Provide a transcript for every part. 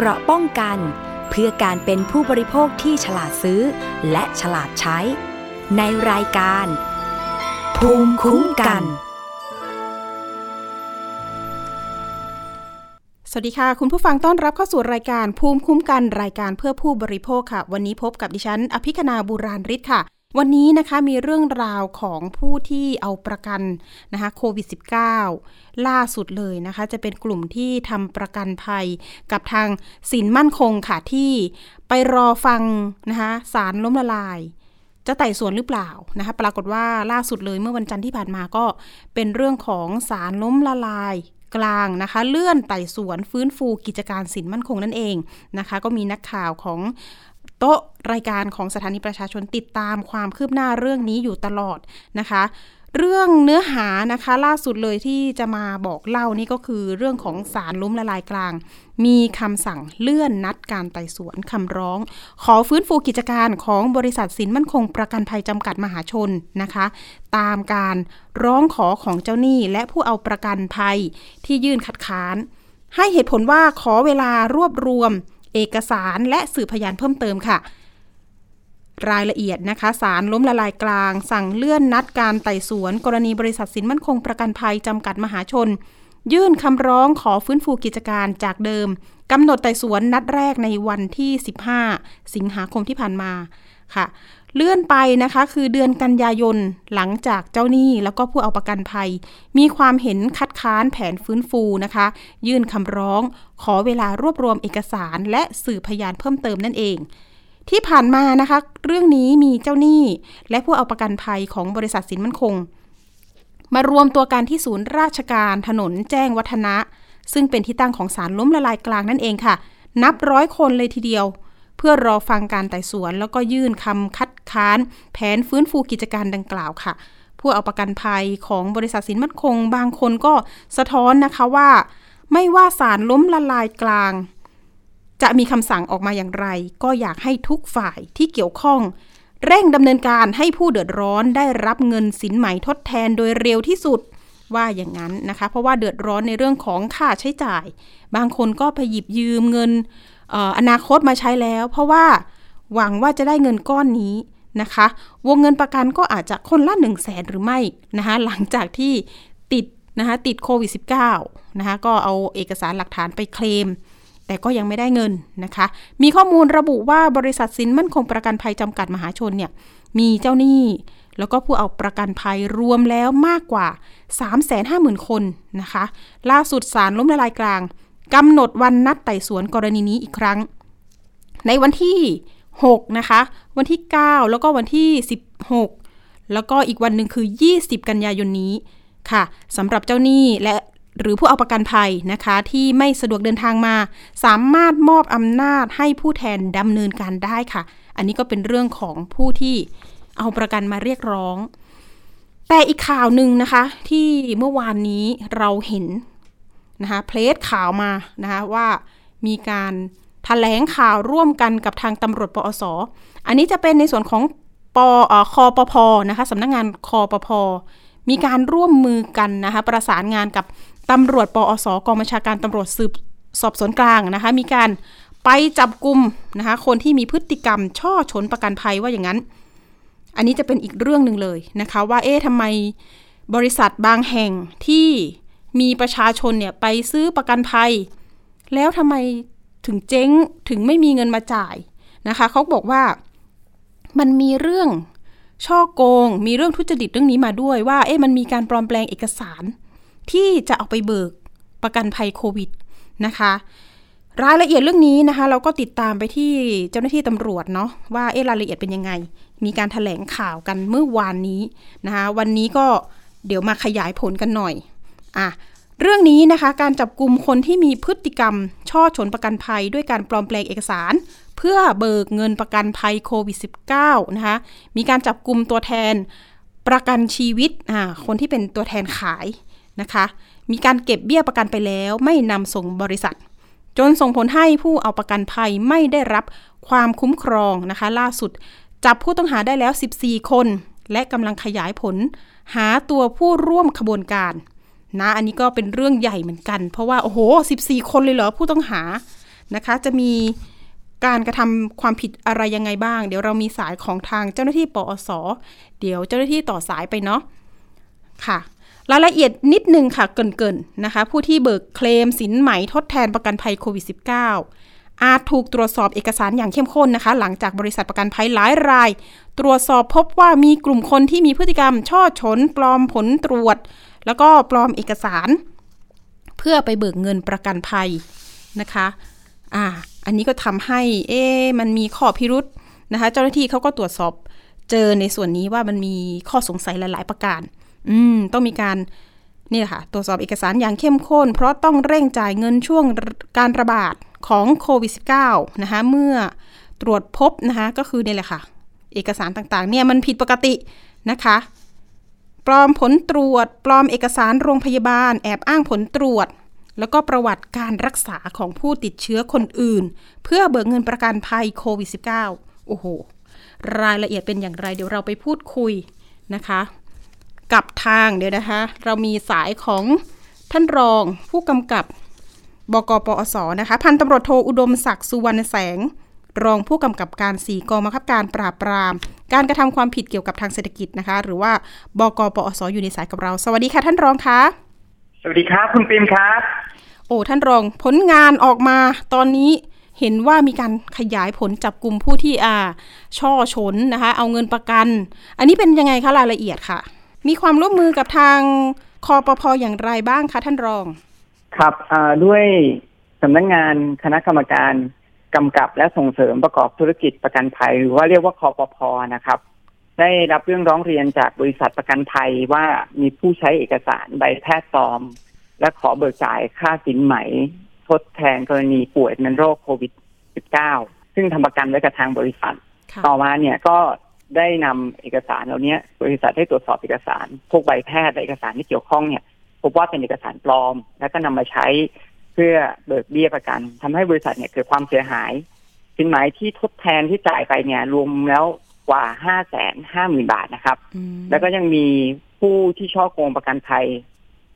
เกราะป้องกัน เพื่อการเป็นผู้บริโภคที่ฉลาดซื้อ และฉลาดใช้ ในรายการ ภูมิคุ้มกัน สวัสดีค่ะ คุณผู้ฟังต้อนรับเข้าสู่รายการภูมิคุ้มกันรายการเพื่อผู้บริโภคค่ะ วันนี้พบกับดิฉัน อภิคณาบุราริศค่ะ วันนี้นะคะมีเรื่องราวของผู้ที่เอาประกันนะคะโควิด -19 ล่าสุดเลยนะคะ จะเป็นกลุ่มที่ทำประกันภัยกับทางสินมั่นคงค่ะ ที่ไปรอฟังนะคะสารล้มละลาย จะไต่สวนหรือเปล่านะคะ ปรากฏว่าล่าสุดเลยเมื่อวันจันทร์ที่ผ่านมาก็เป็นเรื่องของสารล้มละลายกลางนะคะเลื่อนไต่สวนฟื้นฟูกิจการสินมั่นคงนั่นเองนะคะ ก็มีนักข่าวของ โต๊ะรายการของสถานีประชาชนติดตามความคืบหน้าเรื่องนี้อยู่ตลอดนะคะ เรื่องเนื้อหานะคะล่าสุดเลยที่จะมาบอกเล่านี่ก็คือเรื่องของสารล้มละลายกลาง มีคำสั่งเลื่อนนัดการไต่สวนคำร้อง ขอฟื้นฟูกิจการของบริษัทสินมั่นคงประกันภัยจำกัดมหาชนนะคะ ตามการร้องขอของเจ้าหนี้และผู้เอาประกันภัยที่ยื่นคัดค้าน ให้เหตุผลว่าขอเวลารวบรวม เอกสารและสื่อพยานเพิ่มเติมค่ะ รายละเอียดนะคะสารล้มละลายกลาง สั่งเลื่อนนัดการไต่สวน กรณีบริษัทสินมั่นคงประกันภัยจำกัดมหาชน ยื่นคำร้องขอฟื้นฟูกิจการจากเดิมกำหนดไต่สวนนัดแรกในวันที่ 15 สิงหาคมที่ผ่านมาค่ะ เลื่อนไปนะคะคือเดือนกันยายนหลังจากเจ้าหนี้แล้วก็ผู้เอาประกันภัย มีความเห็นคัดค้านแผนฟื้นฟูนะคะ ยื่นคำร้อง ขอเวลารวบรวมเอกสารและสืบพยานเพิ่มเติมนั่นเอง ที่ผ่านมานะคะ เรื่องนี้มีเจ้าหนี้ และผู้เอาประกันภัยของบริษัทสินมั่นคง มารวมตัวกันที่ศูนย์ราชการถนนแจ้งวัฒนะ ซึ่งเป็นที่ตั้งของศาลล้มละลายกลางนั่นเองค่ะ นับร้อยคนเลยทีเดียว เพื่อรอฟังการไต่สวน แล้วก็ยื่นคำคัดค้าน แผนฟื้นฟูกิจการดังกล่าวค่ะ ผู้เอาประกันภัยของบริษัทสินมั่นคง บางคนก็สะท้อนนะคะว่า ไม่ว่าศาลล้มละลายกลาง จะมีคำสั่งออกมาอย่างไร ก็อยากให้ทุกฝ่ายที่เกี่ยวข้องเร่งดำเนินการให้ผู้เดือดร้อนได้รับเงินสินใหม่ทดแทนโดยเร็วที่สุดว่าอย่างนั้นนะคะ เพราะว่าเดือดร้อนในเรื่องของค่าใช้จ่าย บางคนก็ไปหยิบยืมเงิน อนาคตมาใช้แล้ว เพราะว่าหวังว่าจะได้เงินก้อนนี้นะคะ วงเงินประกันก็อาจจะคนละ 1 0 0 0 0แสนหรือไม่นะคะหลังจากที่ติดนะคะติดโควิด -19 นะคะก็เอาเอกสารหลักฐานไปเคลม แต่ก็ยังไม่ได้เงินนะคะ มีข้อมูลระบุว่าบริษัทสินมั่นคงประกันภัยจำกัดมหาชนเนี่ยมีเจ้าหนี้แล้วก็ผู้เอาประกันภัยรวมแล้วมากกว่า 350,000 คนนะคะ ล่าสุดศาลล้มละลายกลาง กำหนดวันนัดไต่สวนกรณีนี้อีกครั้ง ในวันที่ 6 นะคะ วันที่ 9 แล้วก็วันที่ 16 แล้วก็อีกวันหนึ่งคือ 20 กันยายนนี้ค่ะสำหรับเจ้าหนี้และหรือผู้เอาประกันภัยนะคะที่ไม่สะดวกเดินทางมา สามารถมอบอำนาจให้ผู้แทนดำเนินการได้ค่ะ อันนี้ก็เป็นเรื่องของผู้ที่เอาประกันมาเรียกร้อง แต่อีกข่าวหนึ่งนะคะที่เมื่อวานนี้เราเห็น นะคะเพลสข่าวมานะคะว่ามีการถแถลงข่าวร่วมกันกับทางตำรวจปอสอันนี้จะเป็นในส่วนของปอคอปพนะคะสำนักงงานคอปพมีการร่วมมือกันนะคะประสานงานกับตำรวจปอสกองบัญชาการตำรวจสืบสอบสวนกลางนะคะมีการไปจับกลุ่มนะคะคนที่มีพฤติกรรมช่อชนประกันภัยว่าอย่างนั้น อันนี้จะเป็นอีกเรื่องหนึ่งเลยนะคะว่าเอ๊ะทำไมบริษัทบางแห่งที่ มีประชาชนเนี่ยไปซื้อประกันภัย แล้วทำไมถึงเจ๊งถึงไม่มีเงินมาจ่ายนะคะเขาบอกว่ามันมีเรื่องช่อโกง มีเรื่องทุจริตเรื่องนี้มาด้วยว่า เอ๊ะมันมีการปลอมแปลงเอกสาร ที่จะเอาไปเบิกประกันภัยโควิดนะคะ รายละเอียดเรื่องนี้นะคะ เราก็ติดตามไปที่เจ้าหน้าที่ตำรวจเนาะว่าเอ๊ะรายละเอียดเป็นยังไง มีการถแถลงข่าวกันเมื่อวานนี้นะคะ วันนี้ก็เดี๋ยวมาขยายผลกันหน่อย อะเรื่องนี้นะคะการจับกลุ่มคนที่มีพฤติกรรม ช่อฉนประกันภัยด้วยการปลอมแปลงเอกสาร เพื่อเบิกเงินประกันภัยโควิด -19 นะคะมีการจับกลุ่มตัวแทนประกันชีวิตอ่าคนที่เป็นตัวแทนขายนะคะ มีการเก็บเบี้ยประกันไปแล้วไม่นำส่งบริษัท จนส่งผลให้ผู้เอาประกันภัยไม่ได้รับความคุ้มครองนะคะ ล่าสุดจับผู้ต้องหาได้แล้ว 14 คน และกำลังขยายผล หาตัวผู้ร่วมขบวนการ นะอันนี้ก็เป็นเรื่องใหญ่เหมือนกัน เพราะว่าโอ้โห 14 คนเลยเหรอผู้ต้องหานะคะ จะมีการกระทำความผิดอะไรยังไงบ้าง เดี๋ยวเรามีสายของทางเจ้าหน้าที่ปอส เดี๋ยวเจ้าหน้าที่ต่อสายไปเนาะค่ะรายละเอียดนิดนึงค่ะเกินๆนะคะ ผู้ที่เบิกเคลมสินไหมทดแทนประกันภัยโควิด -19 อาจถูกตรวจสอบเอกสารอย่างเข้มข้นนะคะ หลังจากบริษัทประกันภัยหลายราย ตรวจสอบพบว่ามีกลุ่มคนที่มีพฤติกรรม ช่อฉนปลอมผลตรวจ แล้วก็ปลอมเอกสาร เพื่อไปเบิกเงินประกันภัยนะคะอ่าอันนี้ก็ทำให้เอ๊มันมีข้อพิรุษนะคะเจ้าหน้าที่เขาก็ตรวจสอบเจอในส่วนนี้ว่ามันมีข้อสงสัยหลาย ๆ ประการ อืมต้องมีการนี่ค่ะตรวจสอบเอกสารอย่างเข้มข้น เพราะต้องเร่งจ่ายเงินช่วงการระบาดของโควิด -19 นะคะเมื่อตรวจพบนะคะก็คือนี่แหละค่ะ เอกสารต่าง ๆ เนี่ยมันผิดปกตินะคะ ปลอมผลตรวจ ปลอมเอกสารโรงพยาบาล แอบอ้างผลตรวจ แล้วก็ประวัติการรักษาของผู้ติดเชื้อคนอื่น เพื่อเบิกเงินประกันภัยโควิด -19 โอ้โห รายละเอียดเป็นอย่างไร เดี๋ยวเราไปพูดคุยนะคะ กับทางเดี๋ยวนะคะ เรามีสายของท่านรองผู้กำกับบกปอสนะคะ พันตำรวจโทอุดมศักดิ์สุวรรณแสง รองผู้กำกับการสี่กองบังคับการปราบปราม การกระทำความผิดเกี่ยวกับทางเศรษฐกิจนะคะ หรือว่าบกปอสอยู่ในสายกับเรา สวัสดีค่ะท่านรองคะสวัสดีครับ คุณปิมครับ โอ้ท่านรองผลงานออกมาตอนนี้เห็นว่ามีการขยายผลจับกลุ่มผู้ที่อ่าช่อฉนนะคะ เอาเงินประกัน อันนี้เป็นยังไงคะรายละเอียดค่ะ มีความร่วมมือกับทางคอปพออย่างไรบ้างคะท่านรอง ครับด้วยสำนักงงานคณะกรรมการ กำกับและส่งเสริมประกอบธุรกิจประกันภัย หรือว่าเรียกว่าคอปพอนะครับ ได้รับเรื่องร้องเรียนจากบริษัทประกันภัยว่ามีผู้ใช้เอกสารใบแพทย์ปลอม และขอเบิกจ่ายค่าสินไหม ทดแทนกรณีป่วยเป็นโรคโควิด -19 ซึ่งทำประกันไว้กับทางบริษัท ต่อมาเนี่ยก็ได้นำเอกสารเหล่านี้บริษัทได้ตรวจสอบเอกสาร พวกใบแพทย์และเอกสารที่เกี่ยวข้องเนี่ยพบว่าเป็นเอกสารปลอม แล้วก็นำมาใช้เพื่อเบิกเบี้ยประกันทำให้บริษัทเนี่ยเกิดความเสียหาย สินไหมที่ทดแทนที่จ่ายไปเนี่ยรวมแล้วกว่าห้าแสนห้าหมื่นบาทนะครับ แล้วก็ยังมีผู้ที่ช่อโกงประกันภัย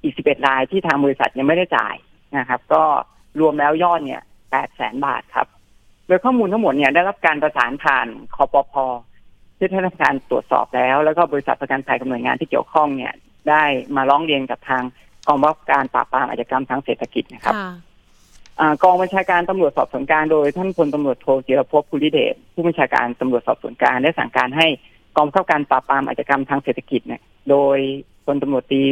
อีกสิบเอ็ดรายที่ทางบริษัทยังไม่ได้จ่ายนะครับ ก็รวมแล้วยอดเนี่ยแปดแสนบาทครับ โดยข้อมูลทั้งหมดเนี่ยได้รับการประสานผ่านคอปพอที่ได้รับการตรวจสอบแล้ว แล้วก็บริษัทประกันภัยกับหน่วยงานที่เกี่ยวข้องเนี่ย ได้มาร้องเรียนกับทาง กองบังคับการปราบปรามอาชญากรรมทางเศรษฐกิจนะครับกองบัญชาการตำรวจสอบสวนกลางโดยท่านพลตำรวจโทจิรพภูริเดชผู้บัญชาการตำรวจสอบสวนกลางได้สั่งการให้กองบังคับการปราบปรามอาชญากรรมทางเศรษฐกิจเนี่ยโดยพลตำรวจตี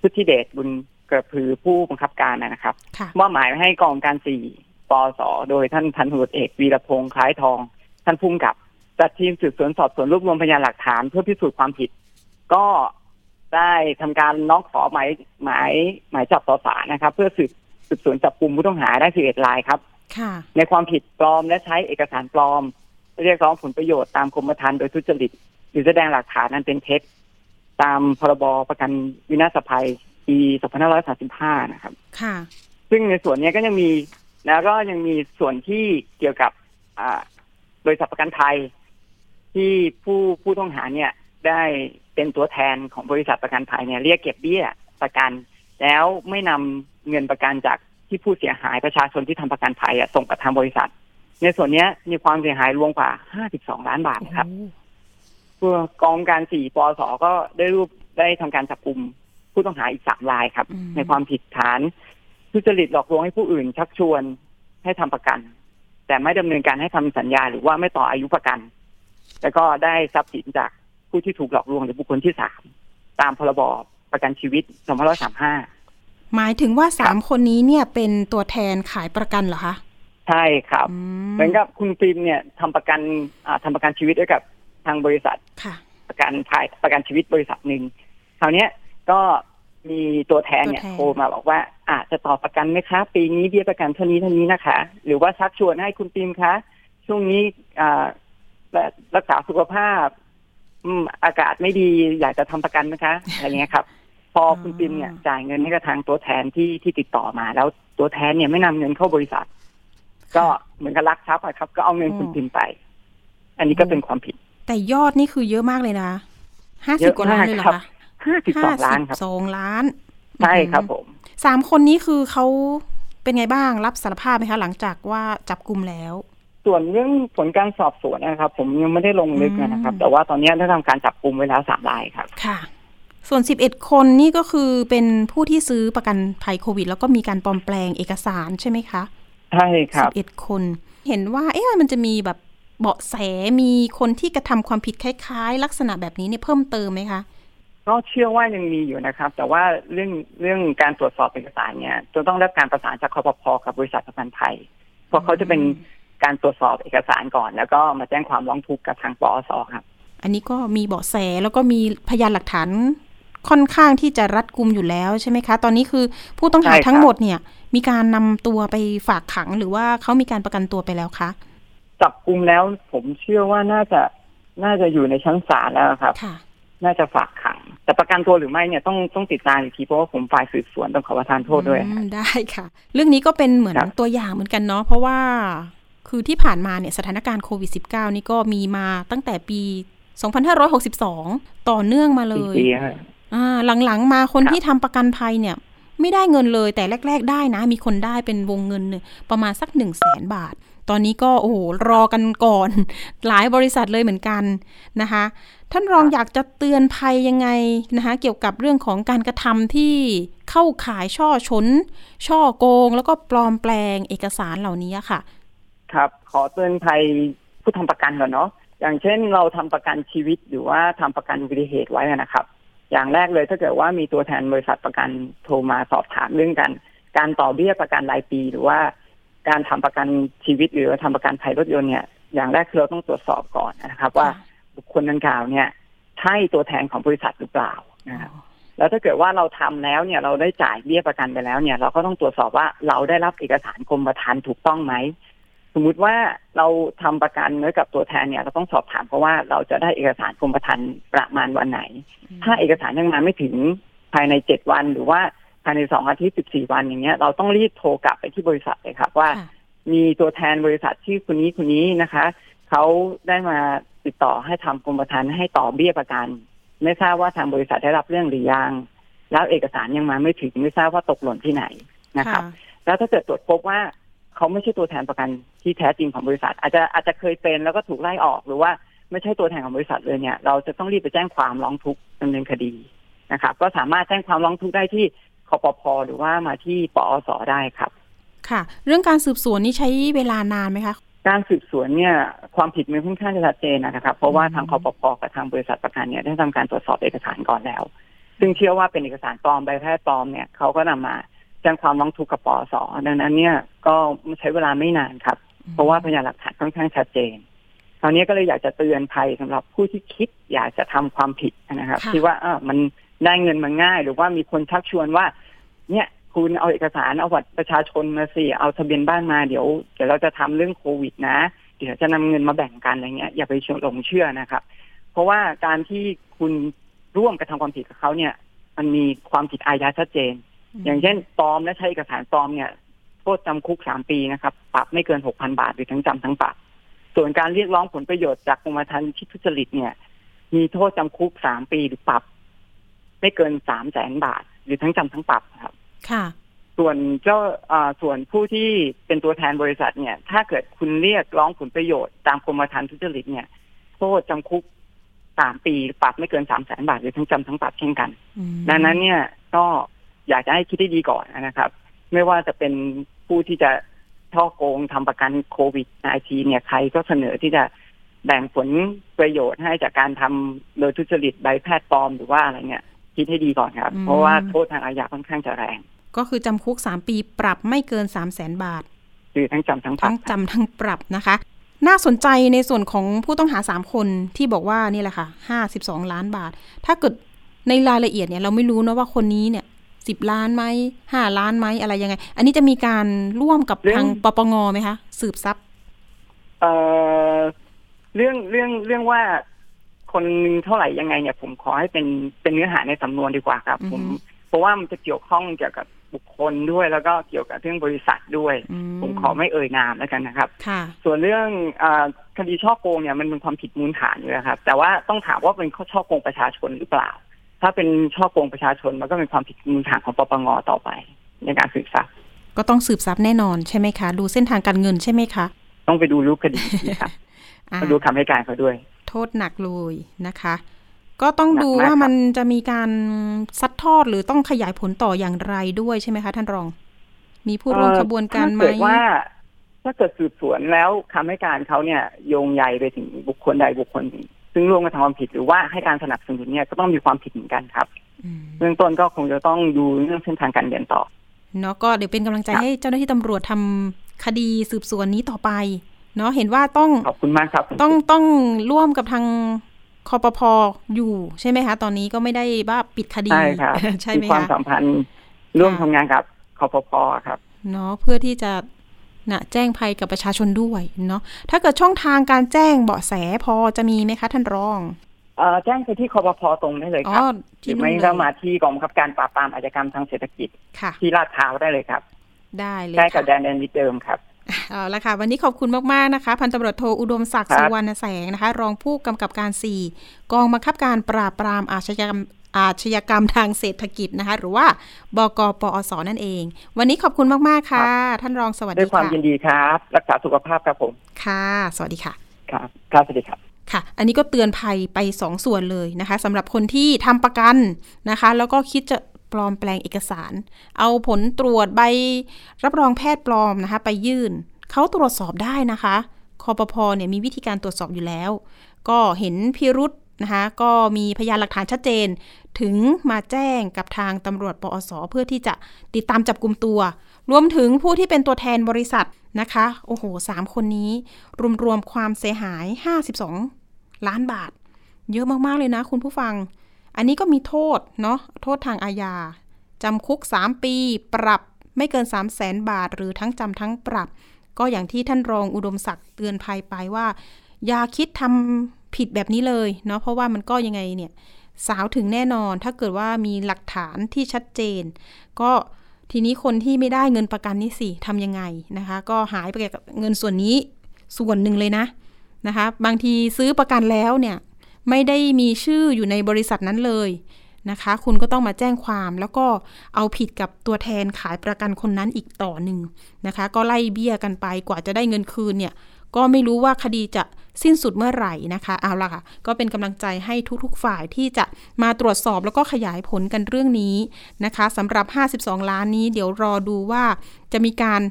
พุทธิเดชบุญกระพือผู้บังคับการนะครับมอบหมายให้กองการสี่ปสโดยท่านพันตำรวจเอกวีรพงษ์คล้ายทอง ท่านพุ่มกับจัดทีมสืบสวนสอบสวนรวบรวมพยานหลักฐานเพื่อพิสูจน์ความผิด ก็ ได้ทำการน้องขอหมายหมายหมายจับต่อศาลนะครับ เพื่อสืบสืบสวนจับกลุ่มผู้ต้องหาได้สิบเอ็ดรายครับในความผิดปลอมและใช้เอกสารปลอม เรียกร้องผลประโยชน์ตามกรมธรรม์โดยทุจริต หรือแสดงหลักฐานนั้นเป็นเท็จตามพรบประกันวินาศภัยปี2535 นะครับ ค่ะ ซึ่งในส่วนนี้ก็ยังมีแล้วก็ยังมีส่วนที่เกี่ยวกับอ่าบริษัทประกันภัยที่ผู้ผู้ต้องหาเนี่ย ได้เป็นตัวแทนของบริษัทประกันภัยเนี่ยเรียกเก็บเบี้ยประกัน แล้วไม่นำเงินประกันจากที่ผู้เสียหายประชาชนที่ทำประกันภัยส่งกับทางบริษัท ในส่วนนี้มีความเสียหายรวมกว่า 52 ล้านบาทครับเพื่อกองการสี่ปอสก็ได้รูปได้ทำการจับกลุ่มผู้ต้องหาอีกสามรายครับ ในความผิดฐานทุจริตหลอกลวงให้ผู้อื่น ชักชวนให้ทำประกัน แต่ไม่ดำเนินการให้ทำสัญญาหรือว่าไม่ต่ออายุประกัน แล้วก็ได้ทรัพย์สินจาก ผู้ที่ถูกหลอกลวงหรือบุคคลที่สามตามพรบประกันชีวิต2535 หมายถึงว่าสามคนนี้เนี่ยเป็นตัวแทนขายประกันเหรอคะ ใช่ครับเหมือนกับคุณฟิล์มเนี่ยทำประกันทำประกันชีวิตด้วยกับทางบริษัทประกันภายประกันชีวิตบริษัทหนึ่งคราวนี้ก็มีตัวแทนเนี่ยโทรมาบอกว่าอาจจะต่อประกันไหมคะ ปีนี้เบี้ยประกันเท่านี้เท่านี้นะคะ หรือว่าชักชวนให้คุณปิมคะ ช่วงนี้อ่ารักษาสุขภาพ อืมอากาศไม่ดีอยากจะทำประกันนะคะอะไรเงี้ยครับ พอคุณปิมเนี่ยจ่ายเงินให้กับทางตัวแทนที่ที่ติดต่อมา แล้วตัวแทนเนี่ยไม่นำเงินเข้าบริษัท ก็เหมือนกับลักทรัพย์ครับ ก็เอาเงินคุณปิมไป อันนี้ก็เป็นความผิด แต่ยอดนี่คือเยอะมากเลยนะห้าสิบกว่าล้านเลยเหรอคะห้าสิบสองล้านครับสองล้านใช่ครับผมสามคนนี้คือเขาเป็นไงบ้างรับสารภาพไหมคะ หลังจากว่าจับกลุ่มแล้ว ส่วนเรื่องผลการสอบสวนนะครับ ผมยังไม่ได้ลงลึกนะครับ แต่ว่าตอนนี้ได้ทำการจับกลุ่มไว้แล้วสามรายครับค่ะ ส่วน 11 คนนี่ก็คือเป็นผู้ที่ซื้อประกันภัยโควิด แล้วก็มีการปลอมแปลงเอกสารใช่ไหมคะใช่ครับ11คน เห็นว่า เอ๊ะมันจะมีแบบเบาะแสมีคนที่กระทำความผิดคล้าย ๆ ลักษณะแบบนี้เนี่ยเพิ่มเติมไหมคะก็เชื่อว่ายังมีอยู่นะครับ แต่ว่าเรื่องเรื่องการตรวจสอบเอกสารเนี่ยจะต้องได้รับการประสานจากคอปพกับบริษัทประกันภัยเพราะเขาจะเป็น การตรวจสอบเอกสารก่อน แล้วก็มาแจ้งความร้องทุกข์กับทางปอสครับ อันนี้ก็มีเบาะแสแล้วก็มีพยานหลักฐานค่อนข้างที่จะรัดกุมอยู่แล้วใช่ไหมคะ ตอนนี้คือผู้ต้องหาใช่ครับทั้งหมดเนี่ย มีการนำตัวไปฝากขังหรือว่าเขามีการประกันตัวไปแล้วคะจับกลุ่มแล้วผมเชื่อว่าน่าจะน่าจะอยู่ในชั้นศาลแล้วครับค่ะน่าจะฝากขัง แต่ประกันตัวหรือไม่เนี่ยต้องต้องติดตามอีกทีเพราะว่าผมฝ่ายสืบสวนต้องขอประทานโทษด้วยอืมได้ค่ะ เรื่องนี้ก็เป็นเหมือนครับตัวอย่างเหมือนกันเนาะเพราะว่า คือที่ผ่านมาเนี่ยสถานการณ์โควิด -19 นี่ก็มีมาตั้งแต่ปี 2562 ต่อเนื่องมาเลสี่ยปีครับอ่าหลังๆมาคนครับที่ทำประกันภัยเนี่ยไม่ได้เงินเลยแต่แรก ๆ ได้นะ มีคนได้เป็นวงเงินเนี่ยประมาณสักหนึ่งแสนบาท ตอนนี้ก็โอ้โหรอกันก่อน หลายบริษัทเลยเหมือนกันนะคะ ท่านรองอยากจะเตือนภัยยังไงนะคะ เกี่ยวกับเรื่องของการกระทำที่เข้าขายช่อชน ช่อโกง แล้วก็ปลอมแปลงเอกสารเหล่านี้ค่ะ ครับ ขอเตือนภัยผู้ทำประกันก่อนเนาะอย่างเช่นเราทำประกันชีวิตหรือว่าทำประกันอุบัติเหตุไว้นะครับ อย่างแรกเลยถ้าเกิดว่ามีตัวแทนบริษัทประกันโทรมาสอบถามเรื่องกันการต่อเบี้ยประกันรายปี หรือว่าการทำประกันชีวิตหรือว่าทำประกันภัยรถยนต์เนี่ยอย่างแรกคือเราต้องตรวจสอบก่อนนะครับ ว่าบุคคลดังกล่าวเนี่ยใช่ตัวแทนของบริษัทหรือเปล่านะครับแล้วถ้าเกิดว่าเราทำแล้วเนี่ยเราได้จ่ายเบี้ยประกันไปแล้วเนี่ย เราก็ต้องตรวจสอบว่าเราได้รับเอกสารกรมธรรม์ถูกต้องไหม สมมุติว่าเราทำประกันไว้กับตัวแทนเนี่ยเราต้องสอบถามเพราะว่าเราจะได้เอกสารกรมธรรม์ประมาณวันไหน ถ้าเอกสารยังมาไม่ถึงภายในเจ็ดวันหรือว่าภายในสองอาทิตย์สิบสี่วันอย่างเงี้ย เราต้องรีบโทรกลับไปที่บริษัทเลยครับว่าค่ะมีตัวแทนบริษัทชื่อคนนี้คนนี้นะคะเขาได้มาติดต่อให้ทำกรมธรรม์ให้ต่อเบี้ยประกัน ไม่ทราบว่าทางบริษัทได้รับเรื่องหรือยังแล้วเอกสารยังมาไม่ถึงไม่ทราบว่าตกหล่นที่ไหนนะครับ แล้วถ้าเกิดตรวจพบว่า เขาไม่ใช่ตัวแทนประกันที่แท้จริงของบริษัท อาจจะอาจจะเคยเป็นแล้วก็ถูกไล่ออกหรือว่าไม่ใช่ตัวแทนของบริษัทเลยเนี่ย เราจะต้องรีบไปแจ้งความร้องทุกข์ดำเนินคดีนะครับ ก็สามารถแจ้งความร้องทุกข์ได้ที่คอปพหรือว่ามาที่ปอสได้ครับ ค่ะ เรื่องการสืบสวนนี่ใช้เวลานานไหมคะ การสืบสวนเนี่ย ความผิดมันค่อนข้างจะชัดเจนนะครับ เพราะว่าทางคอปพกับทางบริษัทประกันเนี่ยได้ทำการตรวจสอบเอกสารก่อนแล้ว ซึ่งเชื่อว่าเป็นเอกสารปลอมใบแพทย์ปลอมเนี่ยเขาก็นำมา แจ้งความร้องทุกข์กับปอสดังนั้นเนี่ยก็ใช้เวลาไม่นานครับ เพราะว่าพยานหลักฐานค่อนข้างชัดเจนคราวนี้ก็เลยอยากจะเตือนภัยสำหรับผู้ที่คิดอยากจะทำความผิดนะครับค่ะที่ว่าเออมันได้เงินมาง่าย หรือว่ามีคนชักชวนว่า เนี่ยคุณเอาเอกสารเอาบัตรประชาชนมาสิเอาทะเบียนบ้านมาเดี๋ยวเดี๋ยวเราจะทำเรื่องโควิดนะ เดี๋ยวจะนำเงินมาแบ่งกันอะไรเงี้ยอย่าไปเชื่อหลงเชื่อนะครับ เพราะว่าการที่คุณร่วมกระทำความผิดกับเขาเนี่ย มันมีความผิดอาญาชัดเจน อย่างเช่นปลอมและใช้เอกสารปลอมเนี่ยโทษจำคุกสามปีนะครับปรับไม่เกินหกพันบาทหรือทั้งจำทั้งปรับ ส่วนการเรียกร้องผลประโยชน์จากกรมธรรม์ที่ทุจริตเนี่ย มีโทษจำคุกสามปีหรือปรับ ไม่เกินสามแสนบาท หรือทั้งจำทั้งปรับครับ ค่ะ ส่วนเจ้าอ่าส่วนผู้ที่เป็นตัวแทนบริษัทเนี่ย ถ้าเกิดคุณเรียกร้องผลประโยชน์ตามกรมธรรม์ทุจริตเนี่ยโทษจำคุกสามปีปรับไม่เกินสามแสนบาทหรือทั้งจำทั้งปรับเช่นกันอืมดังนั้นเนี่ยก็ อยากจะให้คิดให้ดีก่อนนะครับ ไม่ว่าจะเป็นผู้ที่จะช่อโกงทำประกันโควิด -19 เนี่ยใครก็เสนอที่จะแบ่งผลประโยชน์ให้จากการทำโดยทุจริตใบแพทย์ปลอมหรือว่าอะไรเนี่ย คิดให้ดีก่อนครับ เพราะว่าโทษทางอาญาค่อนข้างจะแรง ก็คือจำคุกสามปีปรับไม่เกินสามแสนบาทคือทั้งจำทั้งปรัทั้บงจำทั้งปรับนะคะ น่าสนใจในส่วนของผู้ต้องหาสามคนที่บอกว่านี่แหละค่ะห้าสิบสองล้านบาท ถ้าเกิดในรายละเอียดเนี่ยเราไม่รู้นะว่าคนนี้เนี่ย สิบล้านไหมห้าล้านไหมอะไรยังไง อันนี้จะมีการร่วมกับทางปปงไหมคะสืบทรัพย์เอ่อเรื่องเรื่องเรื่องว่าคนหนึงเท่าไหร่ยังไงเนี่ยผมขอให้เป็นเป็นเนื้อหาในสำนวนดีกว่าครับ ผม เพราะว่ามันจะเกี่ยวข้องเกี่ยวกับบุคคลด้วยแล้วก็เกี่ยวกับเรื่องบริษัทด้วยอืผมขอไม่เอ่ยนามแล้วกันนะครับค่ะส่วนเรื่องอาคดีช่อโกงเนี่ยมันเป็นความผิดมูลฐานอยู่แล้วครับ แต่ว่าต้องถามว่าเป็นข้อช่อโกงประชาชนหรือเปล่า ถ้าเป็นช่อโกงประชาชนมันก็เป็นความผิดมูลฐานของปปงต่อไป ในการสืบทรัพย์ก็ต้องสืบทรัพย์แน่นอนใช่ไหมคะ ดูเส้นทางการเงินใช่ไหมคะ ต้องไปดูรูปคดีนะครับอ่ามาดูคำให้การเขาด้วย โทษหนักเลยนะคะ ก็ต้องดูหนักมากว่าครับมันจะมีการซัดทอดหรือต้องขยายผลต่ออย่างไรด้วยใช่ไหมคะ ท่านรอง มีผู้ร่วมเอ่อขบวนการไหมถ้าเกิดว่า ถ้าเกิดสืบสวนแล้วคำให้การเขาเนี่ย โยงใยไปถึงบุคคลใดบุคคลหนึ่ง ซึ่งร่วมกระทำความผิดหรือว่าให้การสนับสนุนเนี่ยก็ต้องมีความผิดเหมือนกันครับอืมเบื้องต้นก็คงจะต้องดูเรื่องเส้นทางการเงินต่อเนาะก็เดี๋ยวเป็นกำลังใจครับให้เจ้าหน้าที่ตำรวจทำคดีสืบสวนนี้ต่อไป เนาะเห็นว่าต้องขอบคุณมากครับคุณต้องจิ๊บต้องร่วมกับทางคอปพอยู่ใช่ไหมคะ ตอนนี้ก็ไม่ได้ว่าปิดคดีใช่ครับใช่ไหมมีความคะสัมพันธ์ร่วมค่ะทำงานกับคอปพครับ เนาะเพื่อที่จะ นะแจ้งภัยกับประชาชนด้วยเนาะถ้าเกิดช่องทางการแจ้งเบาะแสพอจะมีไหมคะท่านรองเอ่อแจ้งไปที่คอปพตรงได้เลยอ๋คอรับหที่รือนู่ไม่นเลก็ยมาที่กองบังคับการปราบปรามอาชญากรรมทางเศรษฐกิจค่ะที่ลาดพร้าวได้เลยครับ ได้เลยใกล้กับค่ะแดนแดนวิดเดิมครับเอาละค่ะ วันนี้ขอบคุณมาก ๆ นะคะ พันตำรวจโทอุดมศักดิ์ครับสุวรรณแสงนะคะ รองผู้กำกับการ 4 กองบังคับการปราบปรามอาชญากรรม อาชญากรรมทางเศรษฐกิจนะคะ หรือว่าบกปอสนั่นเอง วันนี้ขอบคุณมาก ๆ ค่ะ ท่านรองสวัสด้วดียความค่ะยินดีครับ รักษาสุขภาพครับผม ค่ะ สวัสดีค่ะ ครับครับสวัสดีครับค่ะ อันนี้ก็เตือนภัยไปสองส่วนเลยนะคะสำหรับคนที่ทำประกันนะคะ แล้วก็คิดจะปลอมแปลงเอกสาร เอาผลตรวจใบรับรองแพทย์ปลอมนะคะ ไปยื่นเขาตรวจสอบได้นะคะคอปพเนี่ยมีวิธีการตรวจสอบอยู่แล้ว ก็เห็นพิรุษ นะคะก็มีพยานหลักฐานชัดเจน ถึงมาแจ้งกับทางตำรวจปอสเพื่อที่จะติดตามจับกลุ่มตัว รวมถึงผู้ที่เป็นตัวแทนบริษัทนะคะ โอ้โหสามคนนี้ รวมๆความเสียหาย 52 ล้านบาท เยอะมาก ๆ เลยนะคุณผู้ฟัง อันนี้ก็มีโทษ เนาะโทษทางอาญาจำคุก 3 ปี ปรับไม่เกิน 3 0 0แสนบาท หรือทั้งจำทั้งปรับ ก็อย่างที่ท่านรองอุดมศักดิ์เตือนภัยไปว่า อย่าคิดทำ ผิดแบบนี้เลยเนาะเพราะว่ามันก็ยังไงเนี่ยสาวถึงแน่นอนถ้าเกิดว่ามีหลักฐานที่ชัดเจน ก็ทีนี้คนที่ไม่ได้เงินประกันนี่สิทำยังไงนะคะ ก็หายไปกับเงินส่วนนี้ส่วนหนึ่งเลยนะนะคะ บางทีซื้อประกันแล้วเนี่ยไม่ได้มีชื่ออยู่ในบริษัทนั้นเลยนะคะ คุณก็ต้องมาแจ้งความแล้วก็เอาผิดกับตัวแทนขายประกันคนนั้นอีกต่อหนึ่งนะคะ ก็ไล่เบี้ยกันไปกว่าจะได้เงินคืนเนี่ย ก็ไม่รู้ว่าคดีจะสิ้นสุดเมื่อไหร่นะคะ เอาละค่ะ ก็เป็นกำลังใจให้ทุกๆฝ่ายที่จะมาตรวจสอบแล้วก็ขยายผลกันเรื่องนี้นะคะสำหรับ 52 ล้านนี้ เดี๋ยวรอดูว่าจะมีการ